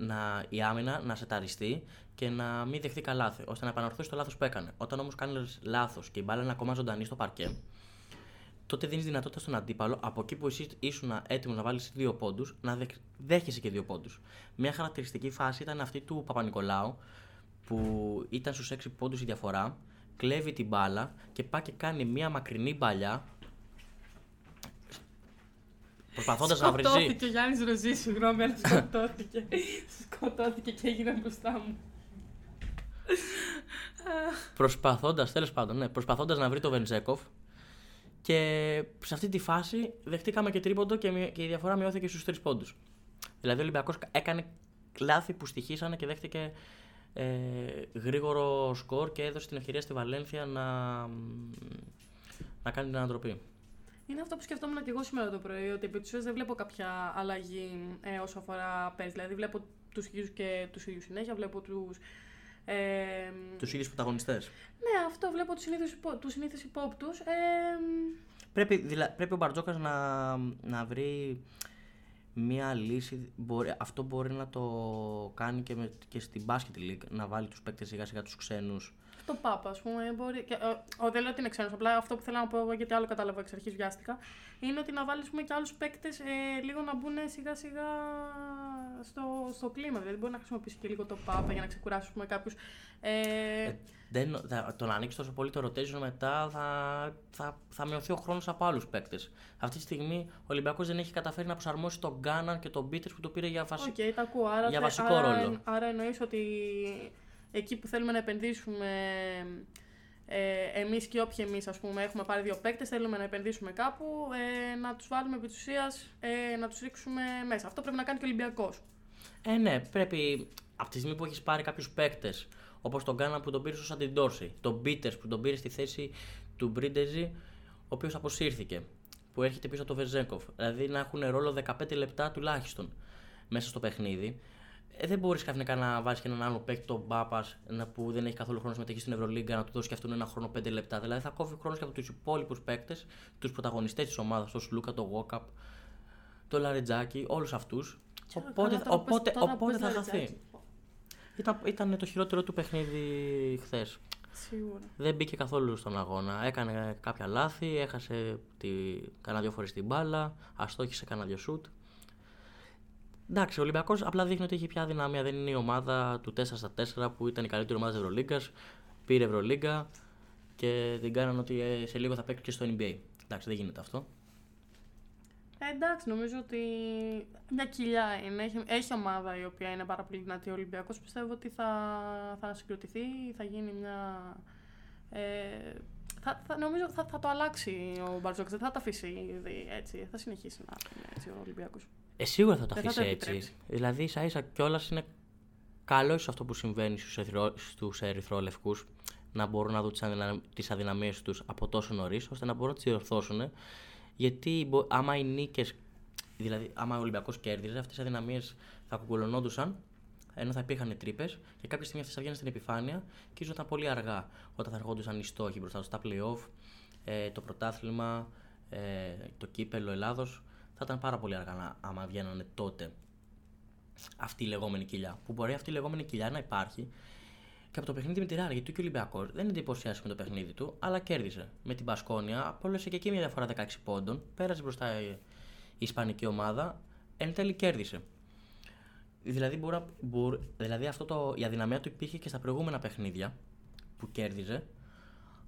να, η άμυνα να σε ταριστεί και να μην δεχθεί καλάθι, ώστε να επαναρθώσει το λάθος που έκανε. Όταν όμως κάνεις λάθος και η μπάλα είναι ακόμα ζωντανή στο παρκέ, τότε δίνεις δυνατότητα στον αντίπαλο από εκεί που εσύ ήσουν έτοιμος να βάλεις δύο πόντους, να δέχεσαι και δύο πόντους. Μια χαρακτηριστική φάση ήταν αυτή του Παπα-Νικολάου, που ήταν στους 6 πόντους η διαφορά, κλέβει την μπάλα και πάει και κάνει μια μακρινή μπαλιά. Προσπαθώντας να βρεις. Σκοτώθηκε ο Γιάννης Ροζή, συγγνώμη, αλλά σκοτώθηκε. σκοτώθηκε και έγινε μπροστά μου. Προσπαθώντας, τέλος πάντων, ναι, προσπαθώντας να βρει το Βεντζέκοφ, και σε αυτή τη φάση δεχτήκαμε και τρίποντο και, η διαφορά μειώθηκε στους τρεις πόντους. Δηλαδή ο Ολυμπιακός έκανε λάθη που στοιχήσανε και δέχτηκε ε, γρήγορο σκορ και έδωσε την ευκαιρία στη Βαλένθια να, να κάνει την ανατροπή. Είναι αυτό που σκεφτόμουν και εγώ σήμερα το πρωί, ότι επί της δεν βλέπω κάποια αλλαγή ε, όσο αφορά πες. Δηλαδή βλέπω τους ίδιους και τους ίδιους συνέχεια, βλέπω τους ε, τους ίδιους πρωταγωνιστές. Ναι, αυτό βλέπω τους συνήθεις υπόπτους. Ε, πρέπει, δηλα, πρέπει ο Μπαρτζόκας να, να βρει μία λύση. Μπορεί, αυτό μπορεί να το κάνει και, με, και στην Basket League, να βάλει τους παίκτες σιγά σιγά τους ξένους το Πάπα, ας πούμε. Μπορεί, και, ο, ο, δεν λέω ότι είναι ξένος, απλά αυτό που θέλω να πω εγώ, γιατί άλλο κατάλαβα εξ αρχής βιάστηκα, είναι ότι να βάλεις και άλλους παίκτες ε, λίγο να μπουν σιγά σιγά στο, στο κλίμα. Δηλαδή μπορεί να χρησιμοποιήσει και λίγο το Πάπα για να ξεκουράσει κάποιους. Ε, ε, δεν, θα, το να ανοίξεις τόσο πολύ το rotation μετά θα, θα, θα μειωθεί ο χρόνος από άλλους παίκτες. Αυτή τη στιγμή ο Ολυμπιακός δεν έχει καταφέρει να προσαρμόσει τον Γκάναν και τον Πίτερς που το πήρε για, βασι... okay, άρα, για βασικό άρα, ρόλο. Άρα εννοείς ότι εκεί που θέλουμε να επενδύσουμε ε, εμείς και όποιοι εμείς ας πούμε έχουμε πάρει δύο παίκτες, θέλουμε να επενδύσουμε κάπου, ε, να τους βάλουμε επί της ουσίας, ε, να τους ρίξουμε μέσα. Αυτό πρέπει να κάνει και ο Ολυμπιακός. Ε, ναι, πρέπει από τη στιγμή που έχεις πάρει κάποιους παίκτες, όπως τον Γκάνα που τον πήρες στο Αντιντόρση, τον Πίτερς που τον πήρε στη θέση του Μπρίντεζι, ο οποίος αποσύρθηκε, που έρχεται πίσω από τον Βεζέγκοφ. Δηλαδή να έχουν ρόλο 15 λεπτά τουλάχιστον μέσα στο παιχνίδι ε, δεν μπορείς ξαφνικά να βάλει και έναν άλλο παίκτη, τον Μπάπας, που δεν έχει καθόλου χρόνο συμμετοχή στην Ευρωλίγκα, να του δώσεις και αυτόν ένα χρόνο 5 λεπτά. Δηλαδή θα κόβει χρόνος και από τους υπόλοιπους παίκτες, τους πρωταγωνιστές της ομάδας, τον Σλούκα, τον Βόκαπ, τον Λαριτζάκη, όλους αυτούς. Οπότε, οπότε, οπότε θα χαθεί. Ήταν, ήταν το χειρότερο του παιχνίδι χθες. Σίγουρα. Δεν μπήκε καθόλου στον αγώνα. Έκανε κάποια λάθη, έχασε τη... κανένα δυο φορές την μπάλα, αστόχησε κανένα δυο σουτ. Εντάξει, ο Ολυμπιακός απλά δείχνει ότι έχει πια δυναμία. Δεν είναι η ομάδα του 4 στα 4 που ήταν η καλύτερη ομάδα της Ευρωλίγκας. Πήρε Ευρωλίγκα και την κάνανε ότι ε, σε λίγο θα παίξει και στο NBA. Εντάξει, δεν γίνεται αυτό. Ε, εντάξει, νομίζω ότι μια κοιλιά είναι. Έχει, έχει ομάδα η οποία είναι πάρα πολύ δυνατή. Ο Ολυμπιακός πιστεύω ότι θα, θα συγκροτηθεί, θα γίνει μια. Ε, θα, θα, νομίζω θα, θα το αλλάξει ο Μπαρτζόκ. Δεν θα το αφήσει έτσι. Θα συνεχίσει να είναι έτσι ο Ολυμπιακός. Ε, σίγουρα θα το αφήσει έτσι. Δηλαδή, ίσα ίσα κιόλας είναι καλό σε αυτό που συμβαίνει στους ερυθρόλευκους να μπορούν να δουν τις αδυναμίες τους από τόσο νωρίς, ώστε να μπορούν να τις διορθώσουν. Γιατί άμα οι νίκες, δηλαδή άμα ο Ολυμπιακός κέρδιζε, αυτές οι αδυναμίες θα κουκουλωνόντουσαν, ενώ θα υπήρχαν τρύπες και κάποια στιγμή αυτές θα βγαίνουν στην επιφάνεια και ίσως ήταν πολύ αργά όταν θα ερχόντουσαν οι στόχοι μπροστά στα playoff, ε, το πρωτάθλημα, ε, το κύπελο Ελλάδος θα ήταν πάρα πολύ αργά να, άμα βγαίνανε τότε αυτή η λεγόμενη κοιλιά. Που μπορεί αυτή η λεγόμενη κοιλιά να υπάρχει Και από το παιχνίδι με τη Ρεάλ, γιατί και ο Ολυμπιακός δεν εντυπωσιάστηκε με το παιχνίδι του, αλλά κέρδισε. Με την Πασκόνια απόλυσε και εκεί μια διαφορά 16 πόντων. Πέρασε μπροστά η, η Ισπανική ομάδα. Εν τέλει κέρδισε. Δηλαδή, μπορεί, μπορεί, δηλαδή αυτό το, η αδυναμία του υπήρχε και στα προηγούμενα παιχνίδια που κέρδιζε.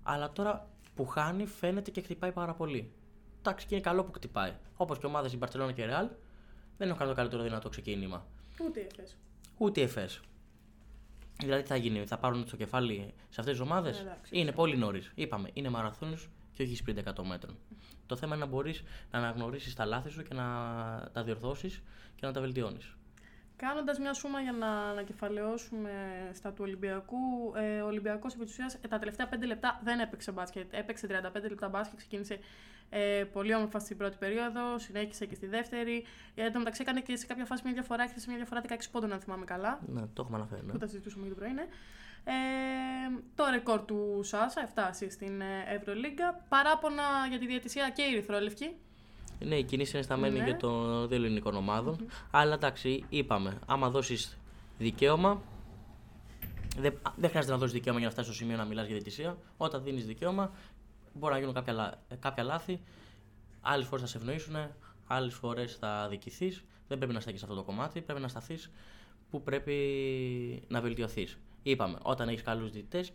Αλλά τώρα που χάνει φαίνεται και χτυπάει πάρα πολύ. Εντάξει, και είναι καλό που χτυπάει. Όπως και ομάδες η Μπαρσελόνα και η Ρεάλ δεν έχουν κάνει το καλύτερο δυνατό ξεκίνημα. Ούτε η ΕΦΕΣ. Ούτε η ΕΦΕΣ. Δηλαδή τι θα γίνει, θα πάρουν το κεφάλι σε αυτές τις ομάδες; Ε, εντάξει, είναι πολύ νωρίς. Είπαμε, είναι μαραθώνιος και όχι sprint 100 μέτρων. Το θέμα είναι να μπορείς να αναγνωρίσεις τα λάθη σου και να τα διορθώσεις και να τα βελτιώνεις. Κάνοντας μια σούμα για να ανακεφαλαιώσουμε στα του Ολυμπιακού, ε, ο Ολυμπιακός επί της ουσίας, ε, τα τελευταία 5 λεπτά δεν έπαιξε μπάσκετ. Έπαιξε 35 λεπτά μπάσκετ, ξεκίνησε ε, πολύ όμορφα στην πρώτη περίοδο, συνέχισε και στη δεύτερη. Ε, εν τω μεταξύ έκανε και σε κάποια φάση μια διαφορά, έχασε μια διαφορά 16 πόντων, αν θυμάμαι καλά. Ναι, το έχουμε αναφέρει. Ναι. Που τα συζητούσαμε και το πρωί, ναι. Ε, το ρεκόρ του Σάσα, 7 στην ε, Ευρωλίγκα. Παράπονα για τη διαιτησία και η Ρηθρόλευκη. Ναι, η κίνηση είναι σταμένη Ναι. για των δύο ελληνικών ομάδων. Αλλά εντάξει, είπαμε, άμα δώσεις δικαίωμα. Δεν, δεν χρειάζεται να δώσεις δικαίωμα για να φτάσεις στο σημείο να μιλάς για διαιτησία. Όταν δίνεις δικαίωμα, μπορεί να γίνουν κάποια, λα- κάποια λάθη. Άλλες φορές θα σε ευνοήσουν, άλλες φορές θα δικηθείς. Δεν πρέπει να στέκεις σε αυτό το κομμάτι. Πρέπει να σταθείς που πρέπει να βελτιωθείς. Είπαμε, όταν έχεις καλούς διαιτητές,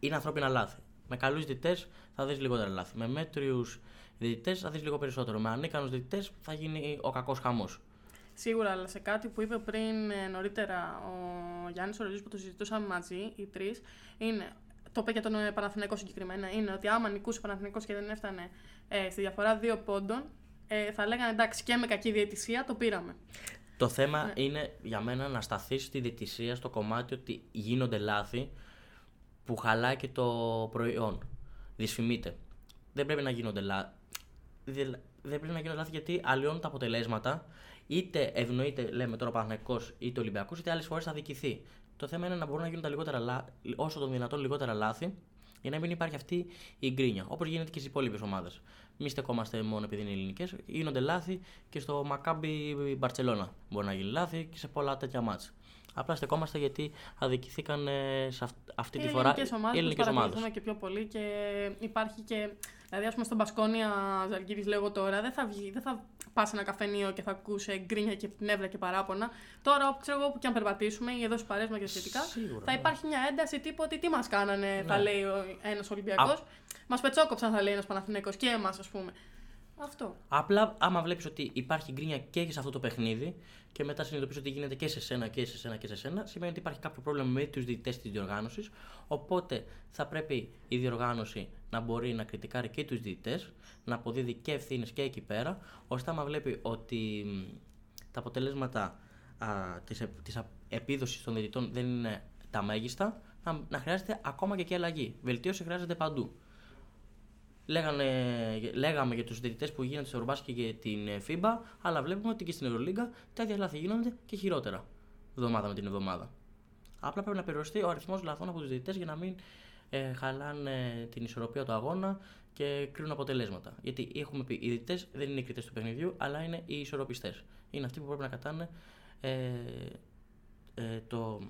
είναι ανθρώπινα λάθη. Με καλούς διαιτητές θα δεις λιγότερα λάθη. Με μέτριους διαιτητές θα δεις λίγο περισσότερο. Με ανίκανους διαιτητές θα γίνει ο κακός χαμός. Σίγουρα, αλλά σε κάτι που είπε πριν ε, νωρίτερα ο Γιάννης Ορελής που το συζητούσαμε μαζί, οι τρεις, είναι. Το είπε για τον ε, Παναθηναϊκό συγκεκριμένα. Είναι ότι άμα νικούσε ο Παναθηναϊκός και δεν έφτανε ε, στη διαφορά δύο πόντων, ε, θα λέγανε εντάξει και με κακή διαιτησία το πήραμε. Το θέμα είναι για μένα να σταθείς στη διαιτησία στο κομμάτι ότι γίνονται λάθη που χαλάει και το προϊόν. Δυσφημείται. Δεν πρέπει να γίνονται λάθη. Δεν πρέπει να γίνονται λάθη γιατί αλλοιώνουν τα αποτελέσματα. Είτε ευνοείται, λέμε τώρα ο Παναγενικό είτε ο Ολυμπιακός, είτε άλλες φορές θα δικηθεί. Το θέμα είναι να μπορούν να γίνουν τα λιγότερα, λά- όσο το δυνατόν λιγότερα λάθη για να μην υπάρχει αυτή η γκρίνια. Όπως γίνεται και στις υπόλοιπες ομάδες. Μη στεκόμαστε μόνο επειδή είναι ελληνικές. Γίνονται λάθη και στο Μακάμπι Μπαρσελόνα μπορεί να γίνει λάθη και σε πολλά τέτοια μάτς. Απλά στεκόμαστε γιατί αδικηθήκαν ε, σε αυ- αυτή οι τη φορά ελληνικές ομάδες οι που ελληνικέ ομάδες. παρακολουθούμε και πιο πολύ και υπάρχει και. Δηλαδή, ας πούμε, στον Πασκόνια Ζαλγκύρη, λέγω τώρα, δεν θα, βγει, δεν θα πας σε ένα καφενείο και θα ακούσει γκρίνια και νεύρα και παράπονα. Τώρα, όπου ξέρω εγώ, που και αν περπατήσουμε ή εδώ στι παρέ μα και σχετικά, Σίγουρα, θα ναι. υπάρχει μια ένταση τύπου ότι τι μας κάνανε, θα Ναι. λέει ένας Ολυμπιακός. Μας πετσόκοψαν, θα λέει ένας Παναθηναϊκός και εμάς, ας πούμε. Αυτό. Απλά άμα βλέπεις ότι υπάρχει γκρίνια και σε αυτό το παιχνίδι και μετά συνειδητοποιείς ότι γίνεται και σε σένα και σε σένα και σε σένα, σημαίνει ότι υπάρχει κάποιο πρόβλημα με τους διαιτητές της διοργάνωσης. Οπότε θα πρέπει η διοργάνωση να μπορεί να κριτικάρει και τους διαιτητές, να αποδίδει και ευθύνες και εκεί πέρα, ώστε άμα βλέπει ότι μ, τα αποτελέσματα της της επίδοσης των διαιτητών δεν είναι τα μέγιστα, να, να χρειάζεται ακόμα και εκεί αλλαγή. Βελτίωση χρειάζεται παντού. Λέγανε, λέγαμε για τους διαιτητές που γίνονται στο Ευρωμπάσκετ και την ε, FIBA, αλλά βλέπουμε ότι και στην Ευρωλίγκα τα ίδια λάθη γίνονται και χειρότερα. Εβδομάδα με την εβδομάδα. Απλά πρέπει να περιοριστεί ο αριθμός λαθών από τους διαιτητές για να μην ε, χαλάνε την ισορροπία του αγώνα και κρίνουν αποτελέσματα. Γιατί έχουμε πει, οι διαιτητές δεν είναι οι κριτές του παιχνιδιού, αλλά είναι οι ισορροπιστές. Είναι αυτοί που πρέπει να κατάνε ε, ε, το,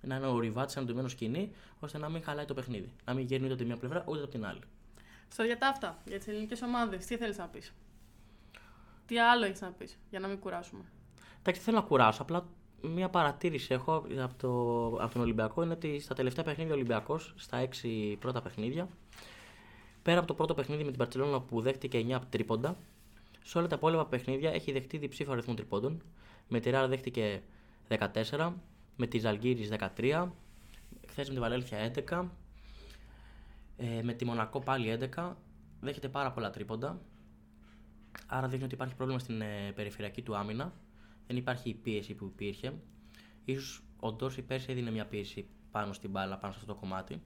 να είναι ο ριβάτη ανατολμένο σκηνή, ώστε να μην χαλάει το παιχνίδι. Να μην γέρνει ούτε από τη μία πλευρά ούτε από την άλλη. Στο για τα αυτά, για τις ελληνικές ομάδες, τι θέλεις να πεις; Τι άλλο έχεις να πεις, για να μην κουράσουμε; Εντάξει, θέλω να κουράσω. Απλά μία παρατήρηση έχω από, το, από τον Ολυμπιακό είναι ότι στα τελευταία παιχνίδια ο Ολυμπιακός, στα έξι πρώτα παιχνίδια, πέρα από το πρώτο παιχνίδι με την Παρσελόνα που δέχτηκε 9 τρίποντα, σε όλα τα υπόλοιπα παιχνίδια έχει δεχτεί διψήφιο αριθμό τριπώντων. Με τη Ράρα δέχτηκε 14, με τη Ζαλγκύρη 13, χθες με τη Βαλέλθια 11, ε, με τη Μονακό πάλι 11. Δέχεται πάρα πολλά τρίποντα. Άρα δείχνει ότι υπάρχει πρόβλημα στην ε, περιφερειακή του άμυνα. Δεν υπάρχει η πίεση που υπήρχε. Ίσως ο Ντόρση πέρσι έδινε μια πίεση πάνω στην μπάλα, πάνω σε αυτό το κομμάτι.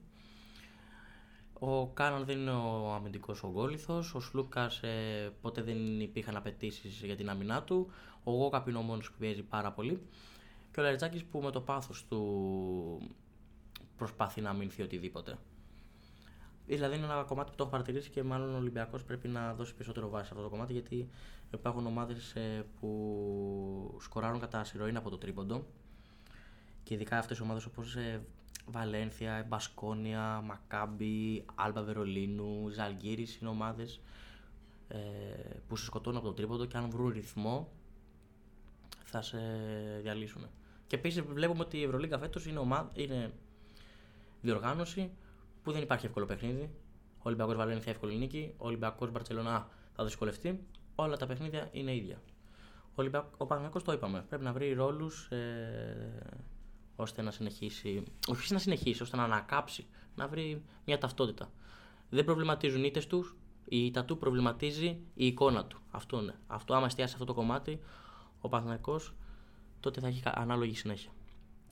Ο Κάναν δεν είναι ο αμυντικός ο γκόλιθος. Ο Σλούκας ε, ποτέ δεν υπήρχαν απαιτήσεις για την άμυνά του. Ο Γόκαπ είναι ο μόνος που πιέζει πάρα πολύ. Και ο Λαριτζάκης που με το πάθος του προσπαθεί να αμυνθεί οτιδήποτε. Δηλαδή είναι ένα κομμάτι που το έχω παρατηρήσει και μάλλον ο Ολυμπιακός πρέπει να δώσει περισσότερο βάση σε αυτό το κομμάτι γιατί υπάρχουν ομάδες που σκοράρουν κατά συρροήν από το τρίποντο και ειδικά αυτές οι ομάδες όπως ε, Βαλένθια, Μπασκόνια, Μακάμπι, Άλμπα Βερολίνου, Ζαλγκύρης είναι ομάδες ε, που σε σκοτώνουν από το τρίποντο και αν βρουν ρυθμό θα σε διαλύσουν. Και επίσης βλέπουμε ότι η Ευρωλίγκα φέτος είναι, ομάδα, είναι διοργάνωση που δεν υπάρχει εύκολο παιχνίδι. Ο Ολυμπιακός Βαλένθια εύκολη νίκη, ο Ολυμπιακός Μπαρσελόνα θα δυσκολευτεί. Όλα τα παιχνίδια είναι ίδια. Ο, Ολυμπιακ... ο Παναγιακός το είπαμε. Πρέπει να βρει ρόλους ε, ώστε να συνεχίσει. Όχι να συνεχίσει, ώστε να ανακάψει. Να βρει μια ταυτότητα. Δεν προβληματίζουν είτε τους, η ήττα του προβληματίζει η εικόνα του. Αυτό είναι. Αυτό, άμα εστιάσει αυτό το κομμάτι, ο Παναγιακός τότε θα έχει ανάλογη συνέχεια.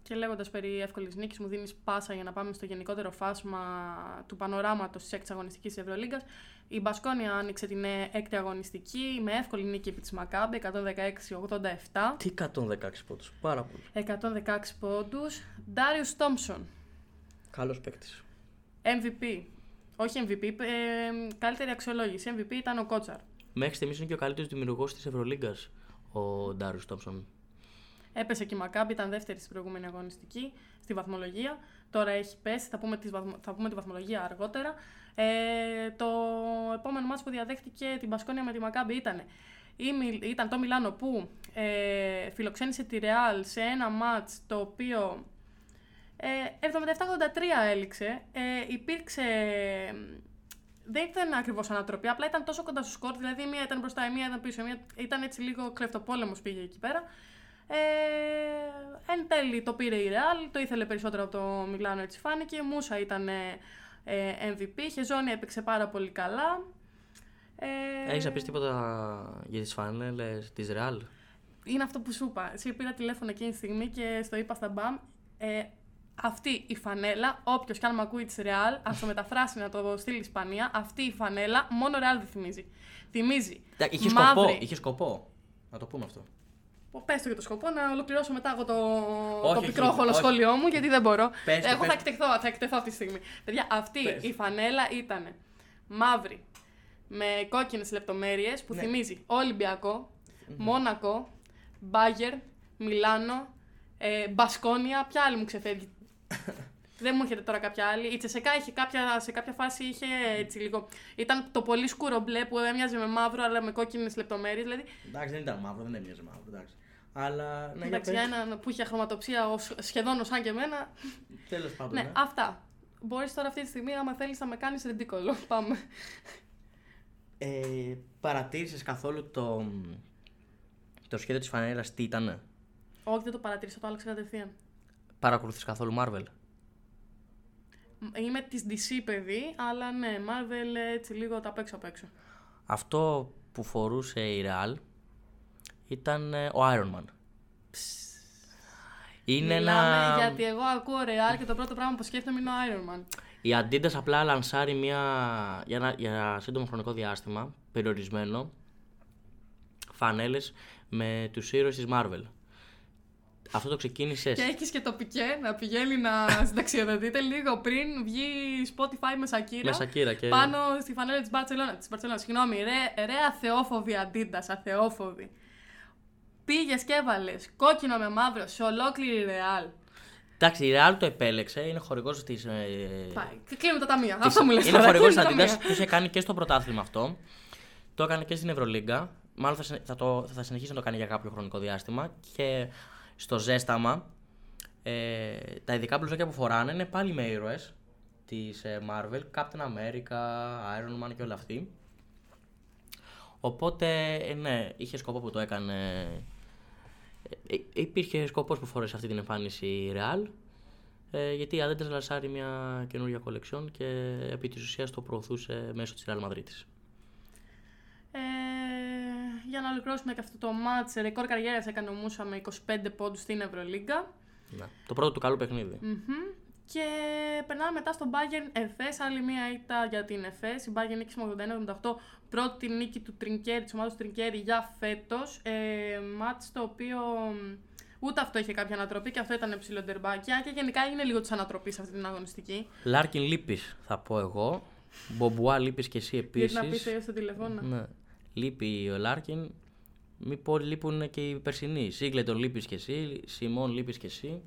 Και λέγοντας περί εύκολης νίκης, μου δίνεις πάσα για να πάμε στο γενικότερο φάσμα του πανοράματος της έκτη αγωνιστική Ευρωλίγκας. Η Μπασκόνια άνοιξε την έκτη αγωνιστική με εύκολη νίκη επί της Μακάμπη 116-87. Τι 116 πόντους, πάρα πολύ. 116 πόντους. Ντάριο Τόμψον. Καλός παίκτης. MVP. Όχι MVP, ε, καλύτερη αξιολόγηση. MVP ήταν ο Κότσαρ. Μέχρι στιγμής είναι και ο καλύτερος δημιουργός της Ευρωλίγκας ο Ντάριο Τόμψον. Έπεσε και η Μακάμπη, ήταν δεύτερη στην προηγούμενη αγωνιστική, στη βαθμολογία. Τώρα έχει πέσει, θα πούμε, θα πούμε τη βαθμολογία αργότερα. Ε, το επόμενο μάτς που διαδέχτηκε την Πασκόνια με τη Μακάμπη ήταν, ήταν το Μιλάνο που ε, φιλοξένησε τη Ρεάλ σε ένα μάτς το οποίο ε, 77-83 έληξε. Ε, υπήρξε δεν ήταν ακριβώς ανατροπή, απλά ήταν τόσο κοντά στο σκορ. Δηλαδή, η μία ήταν μπροστά, η μία ήταν πίσω. μία... Ήταν έτσι λίγο κλεφτοπόλεμος πήγε εκεί πέρα. Ε, εν τέλει το πήρε η Real, το ήθελε περισσότερο από το Μιλάνο, έτσι φάνηκε. Μούσα ήταν ε, MVP, Χεζόνι έπαιξε πάρα πολύ καλά. Ε, Έχεις να πεις τίποτα για τις φάνελες της Real. Είναι αυτό που σου είπα. Εσύ πήρα τηλέφωνο εκείνη τη στιγμή και στο είπα στα μπαμ. Ε, αυτή η φανέλα, όποιος και αν με ακούει της Ρεάλ, ας το μεταφράσει να το στείλει Ισπανία, αυτή η φανέλα μόνο Ρεάλ δεν θυμίζει. Θυμίζει. Είχε σκοπό, είχε σκοπό. Να το πούμε αυτό. Πες το για το σκοπό, να ολοκληρώσω μετά εγώ το, όχι, το πικρόχολο σχόλιο μου, γιατί δεν μπορώ. Πες, εγώ πες. θα εκτεθώ, θα εκτεθώ αυτή τη στιγμή. Παιδιά, αυτή η φανέλα ήταν μαύρη με κόκκινες λεπτομέρειες που ναι. θυμίζει Ολυμπιακό, mm-hmm. Μόνακο, Μπάγκερ, Μιλάνο, ε, Μπασκόνια. Ποια άλλη μου ξεφεύγει δεν μου έρχεται τώρα κάποια άλλη. Η Τσεσεκά είχε κάποια, σε κάποια φάση είχε έτσι λίγο. Ήταν το πολύ σκούρο μπλε που έμοιαζε με μαύρο αλλά με κόκκινες λεπτομέρειες. Δηλαδή... Εντάξει, δεν ήταν μαύρο, δεν έμοιαζε μαύρο. Εντάξει. Αλλά. Ναι, εντάξει, για έναν που είχε χρωματοψία σχεδόν σαν και εμένα. Τέλος πάντων. Ναι, ναι. αυτά. Μπορείς τώρα αυτή τη στιγμή, άμα θέλεις, να με κάνεις ρεντίκολο. Πάμε. Ε, Παρατήρησες καθόλου το, το σχέδιο της φανέλα τι ήταν. Όχι, δεν το παρατήρησα, το άλλαξα κατευθείαν. Παρακολουθείς καθόλου Marvel; Είμαι της DC παιδί, αλλά ναι, Marvel έτσι λίγο τα παίξω απ' έξω. Αυτό που φορούσε η Real ήταν ε, ο Iron Man. Είναι Μιλάμε ένα... γιατί εγώ ακούω Real και το πρώτο πράγμα που σκέφτομαι είναι ο Iron Man. Η Adidas απλά λανσάρει μια... για, ένα... για σύντομο χρονικό διάστημα, περιορισμένο, φανέλες με τους ήρωες της Marvel. Αυτό το ξεκίνησε. Και έχεις και το πικέ να πηγαίνει να συνταξιοδοτείται λίγο πριν βγει Spotify με Σακύρα. Με Σακύρα και... Πάνω στη φανέλα της Μπαρσελόνα. Της Μπαρσελόνα. Συγγνώμη, ρε, ρε αθεόφοβη αντίτα, αθεόφοβη. Πήγες και έβαλες κόκκινο με μαύρο σε ολόκληρη ρεάλ. Εντάξει, η Real το επέλεξε, είναι χορηγός της. Ε... Πάει. Κλείνουμε τα ταμεία. Της... Αυτό μου λες. Είναι χορηγός της Αντίτα. Το είχε κάνει και στο πρωτάθλημα αυτό. Το έκανε και στην Ευρωλίγκα. Μάλλον θα, θα, το, θα συνεχίσει να το κάνει για κάποιο χρονικό διάστημα. Και στο ζέσταμα, ε, τα ειδικά μπλουζάκια που φοράνε είναι πάλι με ήρωες της ε, Marvel, Captain America, Iron Man και όλα αυτοί. Οπότε, ε, ναι, είχε σκοπό που το έκανε. Ε, υπήρχε σκοπός που φόρεσε αυτή την εμφάνιση Real. Ε, γιατί η Adentras λασάρει μια καινούργια κολεξιόν και επί της ουσίας το προωθούσε μέσω της Real Madrid. Ε, για να ολοκληρώσουμε και αυτό το μάτς, ρεκόρ καριέρας έκανε ο Μούσα με 25 πόντους στην Ευρωλίγκα. Ναι. Το πρώτο του καλό παιχνίδι. Mm-hmm. Και περνάμε μετά στο Bayern Εφές, άλλη μία ήττα για την Εφές. Η Bayern νίκησε με 81-78, πρώτη νίκη του Τρινκέρι, της ομάδας του Τρινκέρι για φέτος. Ε, μάτς το οποίο ούτε αυτό είχε κάποια ανατροπή και αυτό ήταν ψιλοντερμπάκι και γενικά είναι λίγο της ανατροπής σε αυτή την αγωνιστική. Λάρκιν λείπει, θα πω εγώ. Μπομπουά λείπει και εσύ επίση. Γιατί να πείτε στο τηλεφώνο. Ναι λείπει ο Λάρκιν, μη πω λείπουν και οι περσινοί. Σίγκλετον λείπει και εσύ, Σιμών λείπει και εσύ.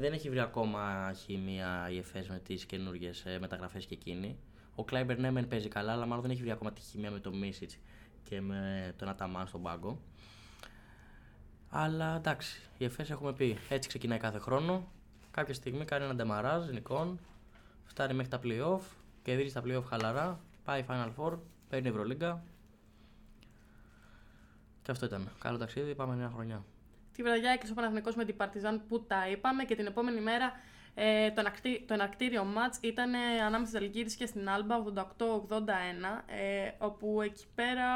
Δεν έχει βρει ακόμα χημεία η ΕΦΕΣ με τις καινούργιες μεταγραφές και εκείνη. Ο Κλάιμπερ ναι, μεν παίζει καλά, αλλά μάλλον δεν έχει βρει ακόμα τη χημεία με τον Μίσιτς και με τον Αταμάν στον πάγκο. Αλλά εντάξει, η ΕΦΕΣ έχουμε πει έτσι ξεκινάει κάθε χρόνο. Κάποια στιγμή κάνει ένα ντεμαράζ νικών, φτάνει μέχρι τα playoff, κερδίζει τα playoff χαλαρά, πάει Final Four, παίρνει Ευρωλίγκα. Και αυτό ήταν. Καλό ταξίδι, πάμε νέα χρονιά. Τη βραδιά έκλεισε ο Παναθηναϊκός με την Παρτιζάν που τα είπαμε και την επόμενη μέρα ε, το, ενακτή, το ενακτήριο μάτς ήταν ε, ανάμεσα στις Αλγύρης και στην Άλμπα 88-81 ε, όπου εκεί πέρα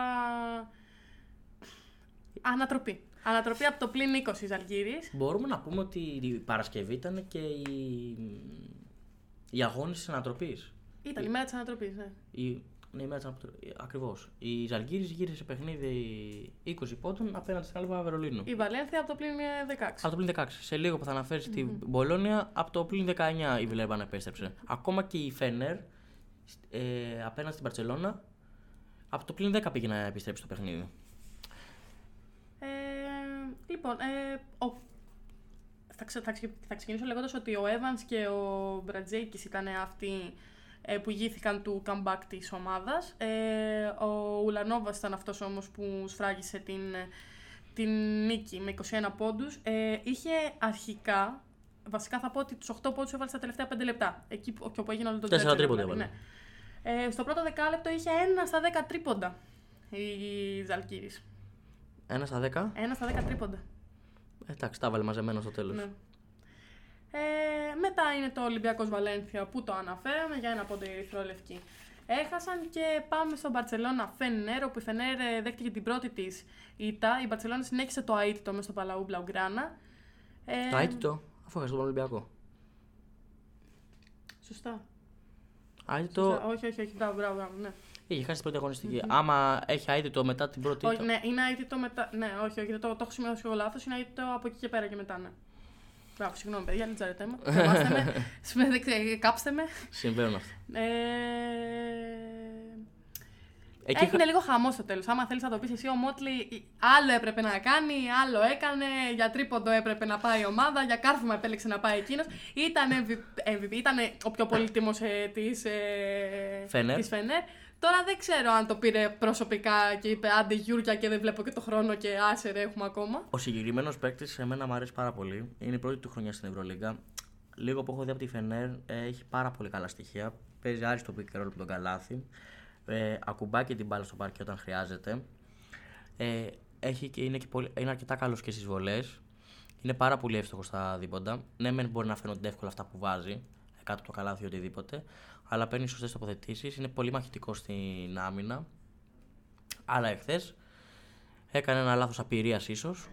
ανατροπή. Ανατροπή από το πλήν 20 της Αλγύρης. Μπορούμε να πούμε ότι η Παρασκευή ήταν και η, η αγώνιση της ανατροπής. Ήταν η μέρα της ανατροπής, ναι. Η... Ναι, η μέρα της ανατροπής. Ακριβώς. Η Ζαλγκύρης γύρισε σε παιχνίδι 20 πόντων απέναντι στην Άλβα Βερολίνου. Η Βαλένθια από το πλήν 16. Από το πλήν 16. Σε λίγο που θα αναφέρεις mm-hmm. την Μπολόνια, από το πλήν 19 η Βιλέρμπαν επέστρεψε. Ακόμα και η Φένερ ε, απέναντι στην Παρσελώνα, από το πλήν 10 πήγε να επιστρέψει το παιχνίδι. Ε, λοιπόν, ε, ο... θα, ξε, θα, ξε, θα ξεκινήσω λέγοντας ότι ο Evans και ο Μπρατζέικης ήταν αυτοί ε, που ηγήθηκαν του comeback της ομάδας. Ε, ο Ουλανόβας ήταν αυτός όμως που σφράγισε την, την νίκη με 21 πόντους. Ε, είχε αρχικά, βασικά θα πω ότι τους 8 πόντους έβαλε στα τελευταία 5 λεπτά, εκεί που, και όπου έγινε όλο το Τέσσερα τρίποντα έβαλε. Ναι. Ε, στο πρώτο δεκάλεπτο είχε 1 στα 10 τρίποντα η Ζαλκύρης. 1 στα 10? 1 στα 10 τρίποντα. Εντάξει, τα έβαλε μαζεμένα στο τέλος. Ναι. Ε, μετά είναι το Ολυμπιακός Βαλένθια που το αναφέραμε για ένα πόντο ερυθρόλευκη. Έχασαν και πάμε στο Μπαρσελόνα Φενέρ, όπου η Φενέρ ε, δέχτηκε την πρώτη της ήττα. Η Μπαρσελόνα συνέχισε το αίτητο μέσα στο Παλαού Μπλαουγκράνα. Ε, το αίτητο, αφού έχασε τον Ολυμπιακό. Σωστά. Αίτητο. Σωστά. Όχι, όχι, όχι. Μπράβο, μπράβο, μπράβο ναι. Είχε χάσει την πρώτη αγωνιστική. Mm-hmm. Άμα έχει αίτητο μετά την πρώτη. Όχι, ναι, είναι αίτητο μετά. Ναι, όχι, όχι, το, το έχω σημειώσει εγώ λάθος. Είναι αίτητο από εκεί και πέρα και μετά, ναι. Μπράβο, συγγνώμη, παιδιά, δεν τζαρετέ μου. με. Κάψτε με. Συμβαίνουν αυτά. Ε... Εκεί... Έγινε λίγο χαμό στο τέλος. Άμα θέλεις να το πεις εσύ, ο Μότλι άλλο έπρεπε να κάνει, άλλο έκανε. Για τρίποντο έπρεπε να πάει η ομάδα, για κάρφωμα επέλεξε να πάει εκείνος. Ήταν MVP, ήταν ο πιο πολύτιμος ε, της ε, Φενέρ. Τώρα δεν ξέρω αν το πήρε προσωπικά και είπε άντε Γιούρκια και δεν βλέπω και το χρόνο και άσερε έχουμε ακόμα. Ο συγκεκριμένος παίκτης σε μένα μου αρέσει πάρα πολύ. Είναι η πρώτη του χρονιά στην Ευρωλίγκα. Λίγο που έχω δει από τη Φενέρ, έχει πάρα πολύ καλά στοιχεία. Παίζει άριστο pick ρόλο τον καλάθι. Ε, ακουμπά και την μπάλα στο πάρκι όταν χρειάζεται. Ε, έχει και, είναι, και πολύ, είναι αρκετά καλός και στις βολές. Είναι πάρα πολύ εύστοχος στα δίποτα. Ναι, μεν μπορεί να φαίνονται εύκολα αυτά που βάζει, κάτω από το καλάθι ή οτιδήποτε αλλά παίρνει σωστές τοποθετήσεις. Είναι πολύ μαχητικό στην άμυνα. Αλλά εχθές έκανε ένα λάθος απειρίας ίσως.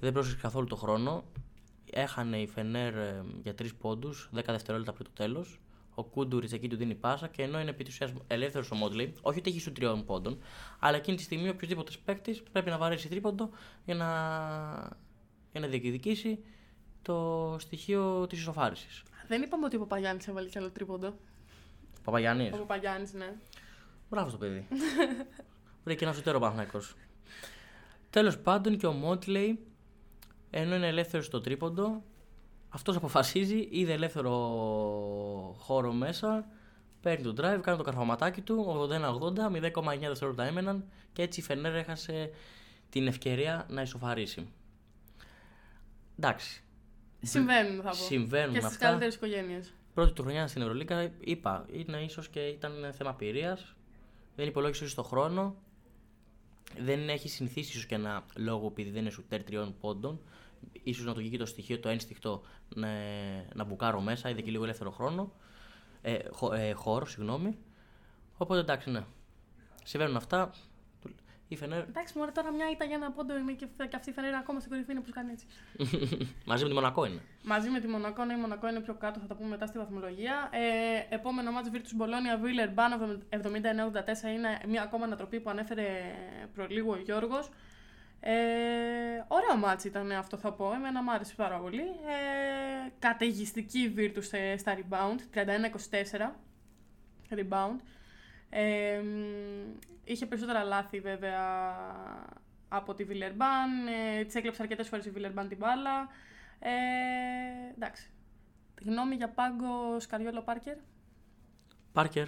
Δεν πρόσεξε καθόλου το χρόνο. Έχανε η Φενέρ ε, για τρεις πόντους, 10 δευτερόλεπτα πριν το τέλος. Ο Κούντουριτς εκεί του δίνει πάσα και ενώ είναι επί της ουσίας ελεύθερος ο Μόντλι, όχι ότι έχει σου τριών πόντων, αλλά εκείνη τη στιγμή οποιοδήποτε παίκτη πρέπει να βαρέσει τρίποντο για να, για να διεκδικήσει το στοιχείο της ισοφάρισης. Δεν είπαμε ότι ο Παπαγιάννης έβαλε κι άλλο τρίποντο. Παπαγιάννης. Ο Παπαγιάννης, ναι. Μπράβο στο παιδί. Βρήκε ένα σωτέρο Παναθυναϊκό. Τέλος πάντων και ο Μότλεϊ, ενώ είναι ελεύθερος στο τρίποντο, αυτός αποφασίζει, είδε ελεύθερο χώρο μέσα, παίρνει το drive, κάνει το καρφωματάκι του, 81-80, 0,9 δευτερόλεπτα έμεναν και έτσι η Φενέρ έχασε την ευκαιρία να ισοφαρίσει. Εντάξει. Συμβαίνουν, θα πω. Συμβαίνουν και στις καλύτερες οικογένειες πρώτη του χρονιά στην Ευρωλίκα, είπα, είναι ίσως και ήταν θέμα πειρία. Δεν υπολόγισε ίσως το χρόνο. Δεν έχει συνηθίσει ίσως και ένα λόγο επειδή δεν είναι σουτέρ τριών πόντων. σω να του βγήκε το στοιχείο, το ένστικτο να, να μπουκάρω μέσα, είδε και λίγο ελεύθερο χρόνο. Ε, χω, ε, χώρο, συγγνώμη. Οπότε εντάξει, ναι. Συμβαίνουν αυτά. Η Φενέρ. Εντάξει, μου τώρα μια ήταν για ένα πόντο είναι και, και αυτή η Φενέρ ακόμα στην κορυφή είναι που κάνει έτσι. Μαζί με τη Μονακό είναι. Μαζί με τη Μονακό, ναι, η Μονακό είναι πιο κάτω, θα τα πούμε μετά στη βαθμολογία. Ε, επόμενο μάτς Virtus Bologna, Βίλερ Μπάνο 79-84 είναι μια ακόμα ανατροπή που ανέφερε προλίγου ο Γιώργος. Ε, ωραίο μάτς ήταν αυτό θα πω, εμένα μου άρεσε πάρα πολύ. Ε, καταιγιστική Virtus στα rebound, 31-24 rebound. Ε, είχε περισσότερα λάθη βέβαια από τη Βιλερμπάν. Ε, τη έκλεψε αρκετές φορές η Βιλερμπάν την μπάλα. Ε, εντάξει. Γνώμη για πάγκο Σκαριόλο Πάρκερ; Πάρκερ,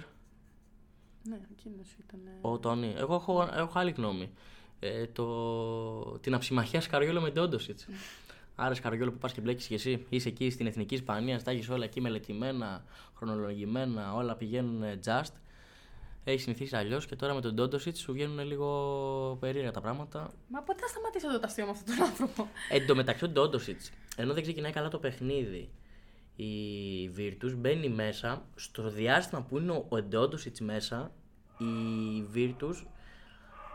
Ναι, εκείνος ήταν. ο Τόνι. Εγώ έχω, έχω άλλη γνώμη. Ε, το... Την αψημαχία Σκαριόλο με Ντόντοσιτ. Άρα, Σκαριόλο που πας και μπλέκεις κι εσύ, είσαι εκεί στην εθνική Ισπανία, τα έχεις όλα εκεί μελετημένα, χρονολογημένα, όλα πηγαίνουν just. Έχει συνηθίσει αλλιώς και τώρα με τον Ντόντοσιτ σου βγαίνουν λίγο περίεργα τα πράγματα. Μα πότε θα σταματήσω εδώ το αστείο με αυτόν τον άνθρωπο. Εν τω μεταξύ, ο Ντόντοσιτ, ενώ δεν ξεκινάει καλά το παιχνίδι, η Virtus μπαίνει μέσα. Στο διάστημα που είναι ο Ντόντοσιτ μέσα, η Virtus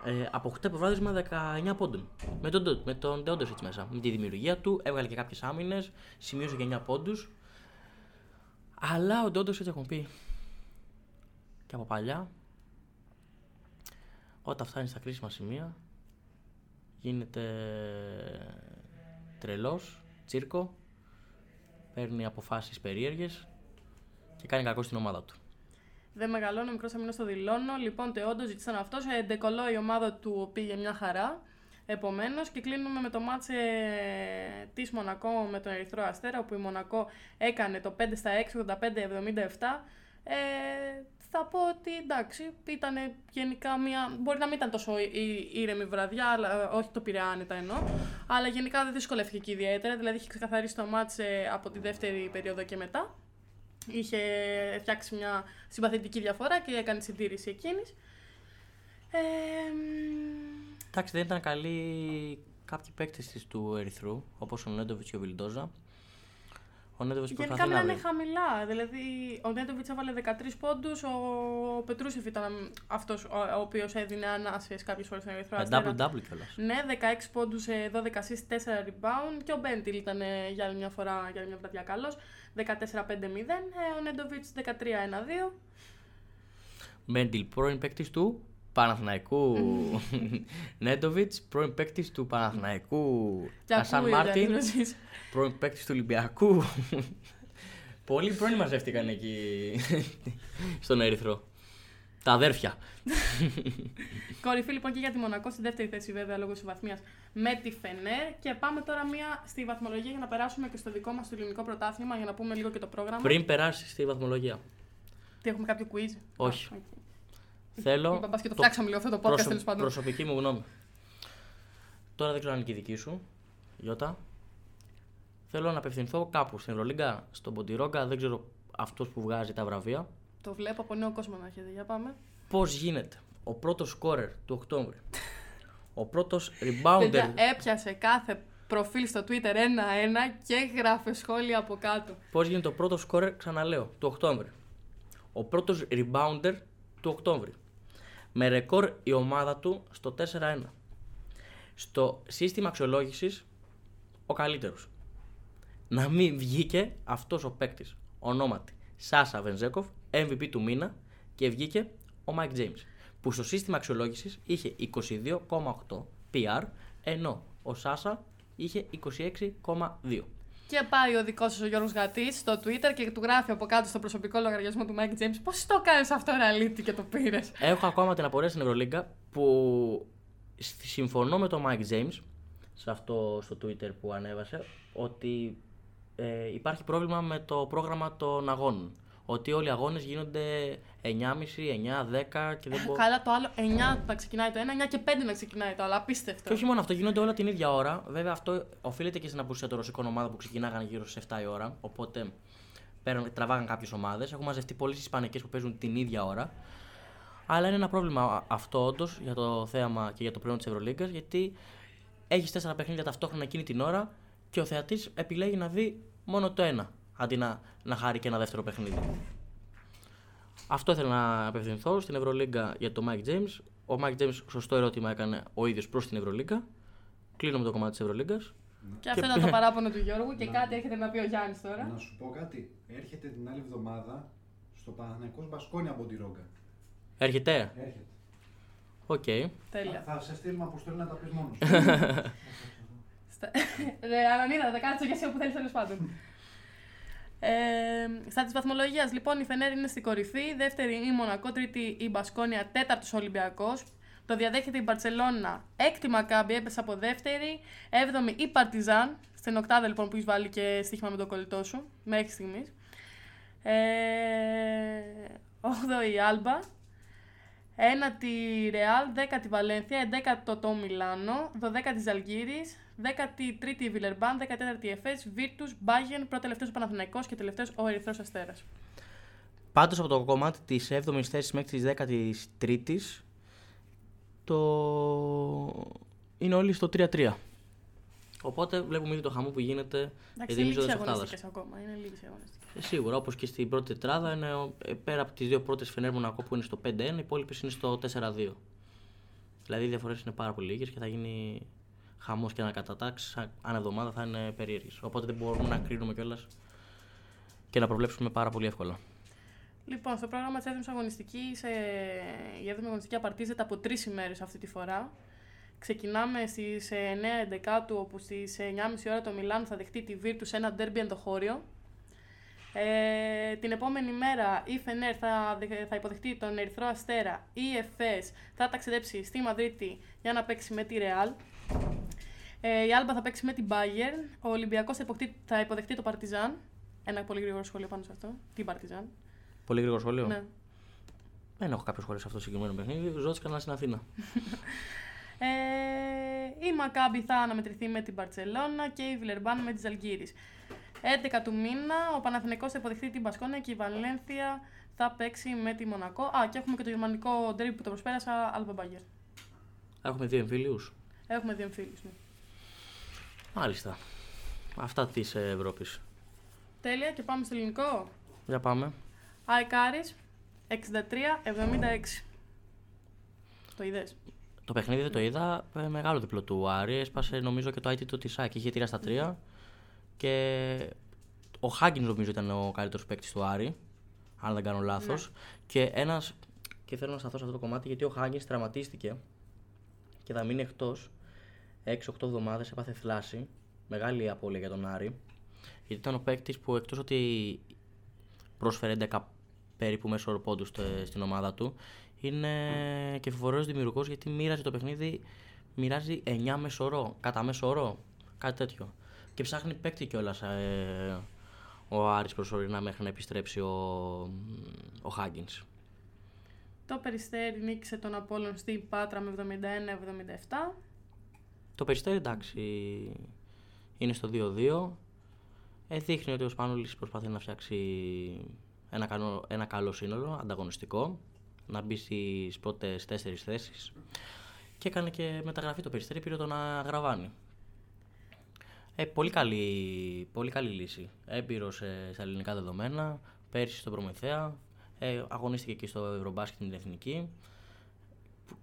ε, αποκτά προβάδισμα 19 πόντων. Με τον, Ντο- με τον Ντόντοσιτ μέσα. Με τη δημιουργία του, έβγαλε και κάποιες άμυνες, σημείωσε και 9 πόντους. Αλλά ο Ντόντοσιτ έχουν πει και από παλιά, όταν φτάνει στα κρίσιμα σημεία, γίνεται τρελός, τσίρκο, παίρνει αποφάσεις περίεργες και κάνει κακό στην ομάδα του. Δεν μεγαλώνω, μικρός αμήνο το δηλώνω. Λοιπόν, τε όντως ζήτησαν αυτός. Ε, ντεκολό η ομάδα του πήγε μια χαρά. Επομένως, και κλείνουμε με το μάτς ε, της Μονακό με τον Ερυθρό Αστέρα, όπου η Μονακό έκανε το 5 στα 6, 85-77. Ε, θα πω ότι εντάξει, ήταν γενικά μια. Μπορεί να μην ήταν τόσο η- η- ήρεμη βραδιά, αλλά, ε, όχι το πήρε άνετα εννοώ. Αλλά γενικά δεν δυσκολεύτηκε και ιδιαίτερα. Δηλαδή είχε ξεκαθαρίσει το μάτς ε, από τη δεύτερη περίοδο και μετά. Είχε φτιάξει μια συμπαθητική διαφορά και έκανε συντήρηση εκείνης. Ε, μ, Εντάξει, δεν ήταν καλοί κάποιοι παίκτες της του Ερυθρού, όπως ο Νέντοβιτς και ο Βιλντόζα. Ο Νέντοβιτ γενικά προσπαθεί να μιλάνε βρει. χαμηλά. Δηλαδή, ο Νέντοβιτς έβαλε 13 πόντους, ο Πετρούσεφ ήταν αυτός ο, ο οποίος έδινε ανάσες κάποιες φορές στον Ερυθρό Με Αστέρα. double-double κιόλας. Ναι, 16 πόντους, ε, 12 assist, 4 rebound και ο Μπέντιλ ήταν ε, για άλλη μια φορά, για άλλη μια βραδιά καλός. 14-5-0, ε, ο Νέντοβιτς 13-1-2. Μέντιλ, πρώην παίκτης του Παναθηναϊκού. Νέντοβιτς, πρώην παίκτης του Παναθηναϊκού. Και Ασάν ακούει Μάρτιν, διαδηλώσεις. πρώην παίκτης του Ολυμπιακού. Πολλοί πρώην μαζεύτηκαν εκεί στον Ερυθρό. Τα αδέρφια. Κορυφή λοιπόν και για τη Μονακό στη δεύτερη θέση βέβαια λόγω ισοβαθμίας με τη Φενέρ. Και πάμε τώρα μία στη βαθμολογία για να περάσουμε και στο δικό μας το ελληνικό πρωτάθλημα για να πούμε λίγο και το πρόγραμμα. Πριν περάσει στη βαθμολογία, Τι έχουμε κάποιο quiz; Όχι. Α, οκ. Θέλω. Είπα, μπας και το φτιάξαμε λίγο αυτό το podcast προσω- τέλος πάντων. Προσωπική μου γνώμη. Τώρα δεν ξέρω αν είναι και η δική σου, Γιώτα. Θέλω να απευθυνθώ κάπου στην Ευρωλίγκα, στον Μποντιρόγκα, δεν ξέρω αυτός που βγάζει τα βραβεία. Το βλέπω από νέο κόσμο να έχετε. Για πάμε. Πώς γίνεται ο πρώτος σκόρερ του Οκτώβρη, ο πρώτος rebounder. Παιδιά, έπιασε κάθε προφίλ στο Twitter ένα-ένα και γράφε σχόλια από κάτω. Πώς γίνεται ο πρώτος σκόρερ, ξαναλέω, του Οκτώβρη. Ο πρώτος rebounder του Οκτώβρη. Με ρεκόρ η ομάδα του στο 4-1. Στο σύστημα αξιολόγησης ο καλύτερος. Να μην βγήκε αυτός ο παίκτης. Ονόματι Σάσα Βενζέκοφ, MVP του μήνα και βγήκε ο Mike James. Που στο σύστημα αξιολόγησης είχε 22,8 PR, ενώ ο Σάσα είχε 26,2. Και πάει ο δικός σα ο Γιώργος Γατής στο Twitter και του γράφει από κάτω στο προσωπικό λογαριασμό του Mike James. Πώς το κάνεις αυτό, Ραλίτη, και το πήρες; Έχω ακόμα την απορία στην Ευρωλίγκα που σ- συμφωνώ με τον Mike James σε αυτό στο Twitter που ανέβασε ότι ε, υπάρχει πρόβλημα με το πρόγραμμα των αγώνων. Ότι όλοι οι αγώνες γίνονται 9.30, 9, 10 και δεν μπορεί. Καλά, το άλλο 9 να ξεκινάει το ένα, 9 και 5 να ξεκινάει το άλλο. Απίστευτο. Και όχι μόνο αυτό, γίνονται όλα την ίδια ώρα. Βέβαια, αυτό οφείλεται και στην απουσία των ρωσικών ομάδων που ξεκινάγανε γύρω στις 7 η ώρα. Οπότε παίρνουν, τραβάγαν κάποιες ομάδες. Έχουν μαζευτεί πολλές Ισπανικές που παίζουν την ίδια ώρα. Αλλά είναι ένα πρόβλημα α- αυτό όντως για το θέαμα και για το προϊόν της Ευρωλίγκας. Γιατί έχεις τέσσερα παιχνίδια ταυτόχρονα εκείνη την ώρα και ο θεατής επιλέγει να δει μόνο το ένα αντί να, να χάρει και ένα δεύτερο παιχνίδι. Αυτό ήθελα να απευθυνθώ στην Ευρωλίγκα για το Mike James. Ο Mike James σωστό ερώτημα έκανε ο ίδιος προς την Ευρωλίγκα. Κλείνω με το κομμάτι της Ευρωλίγκας. Και αυτό ήταν το παράπονο του Γιώργου και κάτι έρχεται να πει ο Γιάννης τώρα. Να σου πω κάτι. Έρχεται την άλλη εβδομάδα στο Παναθηναϊκός Μπασκόνια ο Μποντιρόγκα. Έρχεται; Έρχεται. Οκ. Τέλεια. Θα, θα σε στείλουμε αποστολή να τα πεις μόνος. Στα- Ρε, Ανανίδα, θα κάτσε και εσύ όπου θέλεις τέλος πάντων. Ε, στα της βαθμολογίας, λοιπόν, η Φενέρ είναι στην κορυφή. Δεύτερη η Μονακό, τρίτη η Μπασκόνια, τέταρτος Ολυμπιακός. Το διαδέχεται η Μπαρσελόνα, έκτη Μακάμπι, έπεσε από δεύτερη. Έβδομη η Παρτιζάν, Στην οκτάδα λοιπόν που έχεις βάλει και στοίχημα με τον κολλητό σου, μέχρι στιγμής. Ε, 8η η Άλμπα. 1η Ρεάλ, 10η Βαλένθια, 11ο το Μιλάνο, 12η Ζαλγύρη, 13η η Βιλερμπάν, 14η η Εφές, Βίρτους, Μπάγεν, πρώτο τελευταίος ο Παναθηναϊκός και τελευταίος ο Ερυθρός Αστέρας. Πάντως από το κομμάτι της 7ης θέσης μέχρι της 13ης το... είναι όλοι στο 3-3. Οπότε βλέπουμε ήδη το χαμό που γίνεται Εντάξει, είναι λίγες αγωνιστικές ακόμα, είναι λίγες αγωνιστικές. Ε, σίγουρα, όπως και στην πρώτη τετράδα, είναι, ε, πέρα από τις δύο πρώτες Φενέρ Μονακό που είναι στο 5-1, οι υπόλοιπες είναι στο 4-2. Δηλαδή οι διαφορές είναι πάρα πολύ λίγες και θα γίνει χαμός και ανακατατάξεις ανά εβδομάδα θα είναι περίεργες. Οπότε δεν μπορούμε να κρίνουμε κιόλας και να προβλέψουμε πάρα πολύ εύκολα. Λοιπόν, στο πρόγραμμα της 7η αγωνιστική, η 7η αγωνιστική απαρτίζεται από τρεις ημέρες αυτή τη φορά. Ξεκινάμε στις 9 Εντεκάτου, όπου στις 9.30 ώρα το Μιλάνο θα δεχτεί τη Βίρτου σε ένα ντέρμπι ενδοχώριο. Ε, την επόμενη μέρα η Φενέρ θα, θα υποδεχτεί τον Ερυθρό Αστέρα, η ΕΦΕΣ θα ταξιδέψει στη Μαδρίτη για να παίξει με τη Ρεάλ. Ε, η Άλμπα θα παίξει με την Bayern, ο Ολυμπιακός θα, θα υποδεχτεί το Παρτιζάν. Ένα πολύ γρήγορο σχόλιο πάνω σε αυτό. Την Παρτιζάν. Πολύ γρήγορο σχόλιο; Ναι. Δεν έχω κάποιο σχόλιο σε αυτό το συγκεκριμένο παιχνίδι. Ζω κανένας στην Αθήνα. ε, η Μακάμπι θα αναμετρηθεί με την Παρσελώνα και η Βιλερμπάν με τη Ζαλγκύρη. 11 του μήνα ο Παναθηναϊκός θα υποδεχτεί την Πασκόνα και η Βαλένθια θα παίξει με τη Μονακό. Α, και έχουμε και το γερμανικό ντέρμπι που το προσπέρασα, Αλβα Μπάγκερ. Έχουμε δύο εμφύλιους. Έχουμε δύο εμφύλιους, ναι. Μάλιστα. Αυτά της Ευρώπης. Τέλεια και πάμε στο ελληνικό. Για πάμε. Αϊκάρης 63-76. Το είδες; Το παιχνίδι δεν το είδα. Ε, μεγάλο διπλό του Άρη. Έσπασε νομίζω και το αίτητο της ΣΑΚ. Είχε 3 στα 3. Και ο Χάγκιν νομίζω ήταν ο καλύτερος παίκτης του Άρη. Αν δεν κάνω λάθος. Ναι. Και ένας. Και θέλω να σταθώ σε αυτό το κομμάτι γιατί ο Χάγκιν τραυματίστηκε και θα μείνει εκτός 6-8 εβδομάδες. Έπαθε θλάση. Μεγάλη απώλεια για τον Άρη. Γιατί ήταν ο παίκτης που εκτός ότι πρόσφερε 11 περίπου μέσο όρο πόντους στην ομάδα του. Είναι και φοβερός δημιουργός γιατί μοίραζε το παιχνίδι, μοιράζει 9 μέσο όρο, κατά μέσο όρο, κάτι τέτοιο. Και ψάχνει παίκτη κιόλας ε, ο Άρης προσωρινά μέχρι να επιστρέψει ο, ο Χάγκινς. Το Περιστέρι νίκησε τον Απόλλων στην Πάτρα με 71-77. Το Περιστέρι εντάξει είναι στο 2-2. Ε, δείχνει ότι ο Σπάνουλης προσπαθεί να φτιάξει ένα καλό, ένα καλό σύνολο, ανταγωνιστικό, να μπει στις πρώτες τέσσερις θέσεις. Και έκανε και μεταγραφή το περιστέρι, πήρε τον Αγραβάνη. Ε, πολύ, καλή, πολύ καλή λύση. Έμπειρο στα ελληνικά δεδομένα, πέρσι στο Προμηθέα, ε, αγωνίστηκε και στο Ευρωμπάσκετ την Εθνική,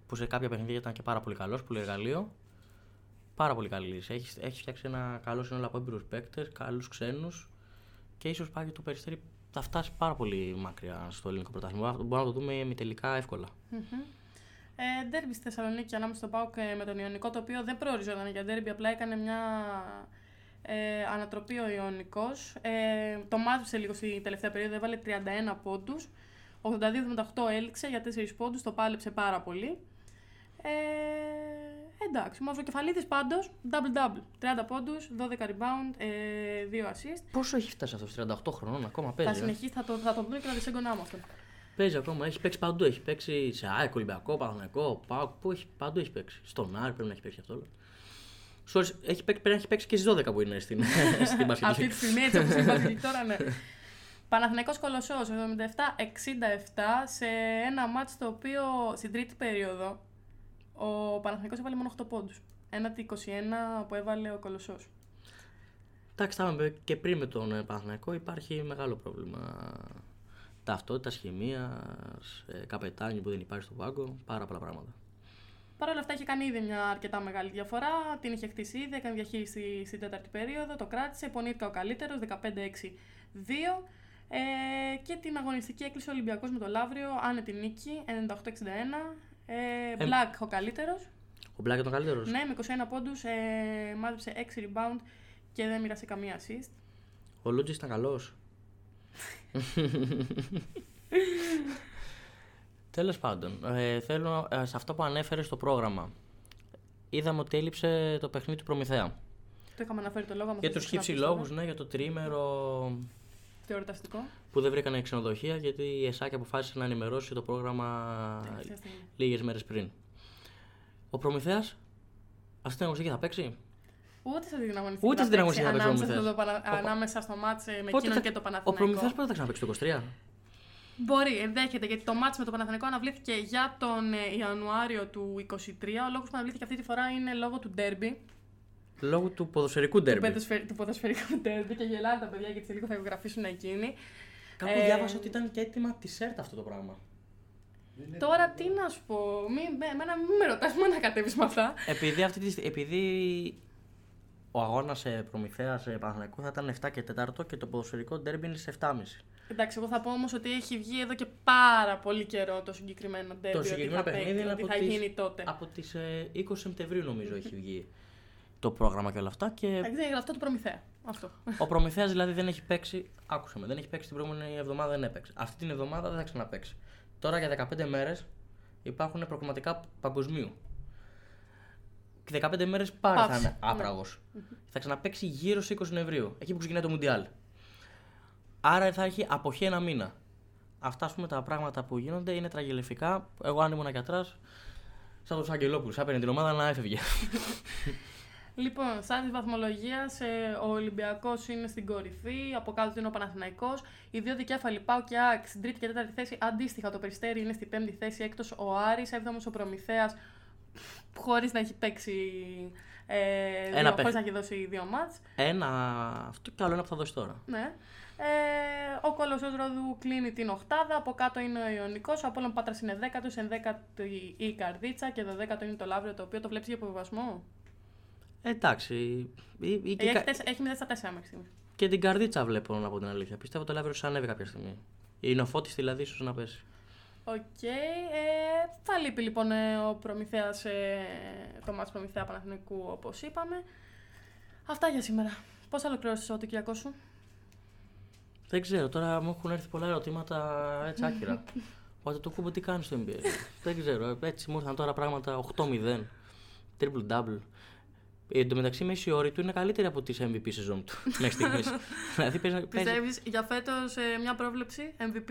που σε κάποια παιχνίδια ήταν και πάρα πολύ καλός, πολύ εργαλείο. Πάρα πολύ καλή λύση. Έχεις, έχεις φτιάξει ένα καλό σύνολο από έμπειρους παίκτες, καλούς ξένους και ίσως πάει το περιστέρι θα φτάσει πάρα πολύ μακριά στο ελληνικό πρωτάθλημα. Μπορούμε να το δούμε ημιτελικά εύκολα. Mm-hmm. Ε, ντέρμπι στη Θεσσαλονίκη ανάμεσα στο Πάουκ με τον Ιωνικό, το οποίο δεν προοριζόταν για ντέρμπι, απλά έκανε μια ε, ανατροπή ο Ιωνικός. Ε, το μάζεψε λίγο στη τελευταία περίοδο, έβαλε 31 πόντους. 82-78 έληξε για 4 πόντους, το πάλεψε πάρα πολύ. Ε, Εντάξει, Μαυροκεφαλίδη πάντως, double-double. 30 πόντους, 12 rebound, ε, 2 assist. Πόσο έχει φτάσει αυτός, 38 χρονών ακόμα παίζει. Θα ε; συνεχίσει, θα το, θα το δούμε και να δυσέγγονά μου αυτό. Παίζει ακόμα, έχει παίξει παντού. Έχει παίξει σε ΑΕΚ, Ολυμπιακό, Παναγενικό, Πάοκ. Πού έχει, παντού έχει παίξει. Στον Άρη πρέπει να έχει παίξει αυτό. Sorry, έχει παίξει, πρέπει να έχει παίξει και στις 12 που είναι στην, στην Πασχετική. Αυτή τη στιγμή έτσι όπως υπάρχει τώρα, ναι. Παναθηναϊκός Κολοσσός 77-67 σε ένα μάτς το οποίο στην τρίτη περίοδο ο Παναθηναϊκός έβαλε μόνο 8 πόντους. Ένα τη 21 που έβαλε ο Κολοσσός. Εντάξει, θα είπαμε και πριν με τον ε, Παναθηναϊκό υπάρχει μεγάλο πρόβλημα ταυτότητας, χημίας, ε, καπετάνι που δεν υπάρχει στο πάγκο, πάρα πολλά πράγματα. Παρ' όλα αυτά έχει κάνει ήδη μια αρκετά μεγάλη διαφορά. Την είχε χτίσει ήδη, έκανε διαχείριση στην τέταρτη περίοδο, το κράτησε. Πονήθηκα ο καλύτερος, 15-6-2. Ε, και την αγωνιστική έκλεισε ο Ολυμπιακός με το Λαύριο, άνετη νίκη, 98-61. Ε, ε, Black ο καλύτερος. Ο Black ήταν ο καλύτερος. Ναι, με 21 πόντους, ε, μάζεψε 6 rebound και δεν μοίρασε καμία assist. Ο Λούτζης ήταν καλός. Τέλος πάντων, ε, θέλω ε, σε αυτό που ανέφερες στο πρόγραμμα. Είδαμε ότι έλειψε το παιχνίδι του Προμηθέα. Το είχαμε αναφέρει το λόγο. άμα Για θες τους να χύψη ξαναπείς λόγους, ναι, για το τρίμερο Το εορταστικό. που δεν βρήκανε ξενοδοχεία γιατί η ΕΣΑΚ αποφάσισε να ενημερώσει το πρόγραμμα Τελευταία στιγμή. λίγες μέρες πριν. Ο Προμηθέας, αυτή την αγωνιστική θα παίξει; Ούτε σε αυτή την αγωνιστική. Ούτε θα στην παίξει αγωνιστική θα παίξει ο ανάμεσα Προμηθέας. στο Πανα- Ο- Ανάμεσα στο μάτς ε, με Πότε εκείνον θα- και το Ο Παναθηναϊκό. Προμηθέας πότε θα ξαναπαίξει το 23. Μπορεί, ενδέχεται, γιατί το μάτς με το Παναθηναϊκό αναβλήθηκε για τον ε, Ιανουάριο του 23. Ο λόγος που αναβλήθηκε αυτή τη φορά είναι λόγω του ντέρμπι. Λόγω του ποδοσφαιρικού Του, ντέρμπι. ποδοσφαιρ- του ποδοσφαιρικού ντέρμπι και γελάνε τα παιδιά γιατί σε λίγο θα ηχογραφήσουν εκείνοι. Κάπου Ε, διάβασα ότι ήταν και έτοιμα τη ΣΕΡΤ αυτό το πράγμα. Είναι- Τώρα τι να σου πω, μη, με, εμένα μην με ρωτάς, μην ανακατεύεις με αυτά. Επειδή, αυτή τη, στι- επειδή ο αγώνας Προμηθέα Παναθηναϊκού θα ήταν 7 και 4 και το ποδοσφαιρικό ντέρμπι είναι σε 7,5. Εντάξει, εγώ θα πω όμως ότι έχει βγει εδώ και πάρα πολύ καιρό το συγκεκριμένο ντέρμπι. ότι συγκεκριμένο θα παιχνίδι παίξει, είναι ότι από θα τις- γίνει τότε. Από τις 20 Σεπτεμβρίου νομίζω έχει βγει το πρόγραμμα και όλα αυτά. Και Εντάξει, είναι αυτό του Προμηθέα. Αυτό. ο Προμηθέας δηλαδή δεν έχει παίξει. Άκουσα με, δεν έχει παίξει την προηγούμενη εβδομάδα, δεν έπαιξε. Αυτή την εβδομάδα δεν θα ξαναπαίξει. Τώρα για 15 μέρες υπάρχουν προκριματικά παγκοσμίου. Και 15 μέρε πάλι θα Παύση, είναι ναι. άπραγο. Θα ξαναπαίξει γύρω στι 20 Νοεμβρίου, εκεί που ξεκινάει το Μουντιάλ. Άρα θα έχει αποχή ένα μήνα. Αυτά ας πούμε τα πράγματα που γίνονται είναι τραγελεφικά. Εγώ αν ήμουν γιατράς, σαν τον Σαγγελόπουλος, θα έπαιρνε την ομάδα να έφευγε. Λοιπόν, σαν της βαθμολογίας, ο Ολυμπιακός είναι στην κορυφή, από κάτω του είναι ο Παναθηναϊκός. Οι δύο δικέφαλοι Πάο και Άκ στην τρίτη και τέταρτη θέση. Αντίστοιχα, το Περιστέρι είναι στην πέμπτη θέση, έκτος ο Άρης, έβδομος ο Προμηθέας, χωρίς να έχει παίξει. Ε, Ένα δύο, παιχνίδι. χωρίς να έχει δώσει δύο μάτς. Ένα αυτό και άλλο ένα που θα δώσει τώρα. Ναι. Ε, ο Κολοσσός Ρόδου κλείνει την οχτάδα, από κάτω είναι ο Ιωνικός, ο Απόλλων Πάτρας είναι δέκατος, ενδέκατη η Καρδίτσα και το δέκατο είναι το Λαύριο, το οποίο το βλέπεις για αποβιβασμό. Εντάξει. Ή, ή και, Έχει, κα- τέσσερα- έχει 0 στα 4 μέχρι στιγμής. και την καρδίτσα βλέπω να πω την αλήθεια. Πιστεύω το Λάβριο ανέβει κάποια στιγμή. Είναι ο Φώτης δηλαδή, ίσως να πέσει. Οκ. ε, θα λείπει λοιπόν ε, ο Προμηθέας, ε, το μάτς Προμηθέα Παναθηναϊκού όπως είπαμε. Αυτά για σήμερα. Πώς θα ολοκληρώσεις το Σαββατοκύριακό σου; Δεν ξέρω, τώρα μου έχουν έρθει πολλά ερωτήματα έτσι άκυρα. Ο Αντετοκούνμπο τι κάνει στο NBA. Δεν ξέρω, έτσι μου ήρθαν τώρα πράγματα 8-0, triple double. Ε, Εν τω μεταξύ, οι μέσοι όροι του είναι καλύτεροι από τη MVP σεζόν του μέχρι στιγμής. δηλαδή παίζει, παίζει, Πιστεύεις για φέτος ε, μια πρόβλεψη MVP?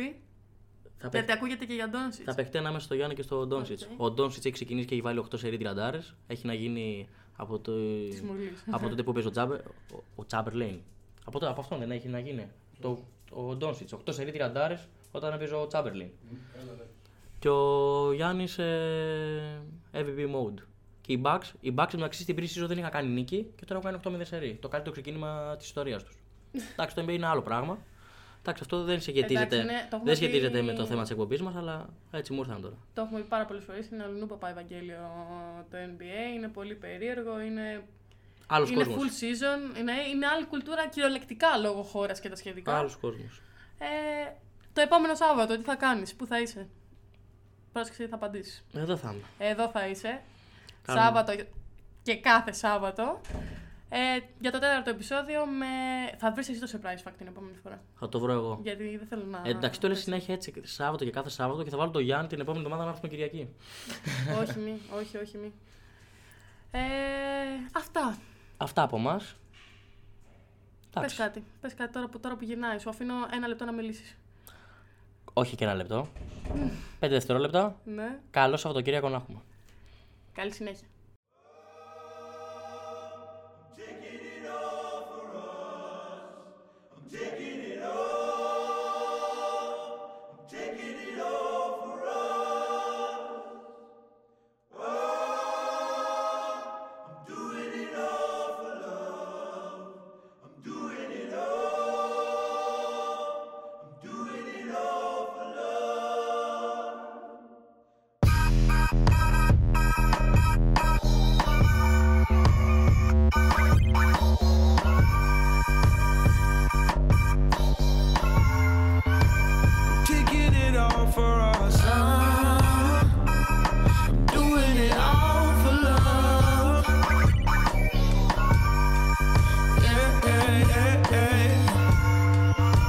θα, Γιατί παιχ, ακούγεται και για Ντόνσιτς. θα παιχτεί ανάμεσα στο Γιάννη και στο Ντόνσιτς. Οκ. Ο Ντόνσιτς έχει ξεκινήσει και έχει βάλει 8 σερί τριαντάρες. Έχει να γίνει από, το, Της Μουρλής. από τότε που παίζει ο Τσάμπερ, ο, ο Τσάμπερλέιν. Από, το, από αυτόν δεν έχει να γίνει. Το, ο Ντόνσιτς, 8 σερί τριαντάρες όταν έπαιζε ο Τσάμπερλέιν. Και ο Γιάννης ε, MVP mode. Και οι Bucks, οι Bucks μεταξύ στην pre-season δεν είχαν κάνει νίκη και τώρα έχουν κάνει 8-0 σερί. Το καλύτερο ξεκίνημα της ιστορίας τους. Εντάξει, το NBA είναι άλλο πράγμα. Εντάξει, αυτό δεν σχετίζεται, Εντάξει, ναι, το έχουμε δεν σχετίζεται πει- με το θέμα της εκπομπής μας, αλλά έτσι μου ήρθαν τώρα. Το έχουμε πει πάρα πολλές φορές. Είναι αλλού παπά Ευαγγέλιο το NBA. Είναι πολύ περίεργο. Είναι, Άλλος είναι κόσμος. full season. Είναι, είναι άλλη κουλτούρα κυριολεκτικά λόγω χώρας και τα σχετικά. Άλλος κόσμος. Ε, το επόμενο Σάββατο, τι θα κάνεις, πού θα είσαι; Πρόσεξε, θα απαντήσεις. Εδώ θα είμαι. Εδώ θα είσαι. Κάνουμε. Σάββατο και κάθε Σάββατο. Ε, για το τέταρτο επεισόδιο με... θα βρεις εσύ το surprise fact την επόμενη φορά. Θα το βρω εγώ. Γιατί δεν θέλω να. Ε, εντάξει, το λες συνέχεια έτσι Σάββατο και κάθε Σάββατο και θα βάλω το Γιάννη την επόμενη εβδομάδα να έρθουμε Κυριακή. όχι, μη, όχι, όχι, μη. Ε, αυτά. Αυτά από εμάς. Πες κάτι. Πες κάτι τώρα που, τώρα που γυρνάει. Σου αφήνω ένα λεπτό να μιλήσεις. Όχι και ένα λεπτό. Πέντε δευτερόλεπτα. Ναι. Καλό Σαββατοκύριακο να έχουμε. Καλή συνέχεια.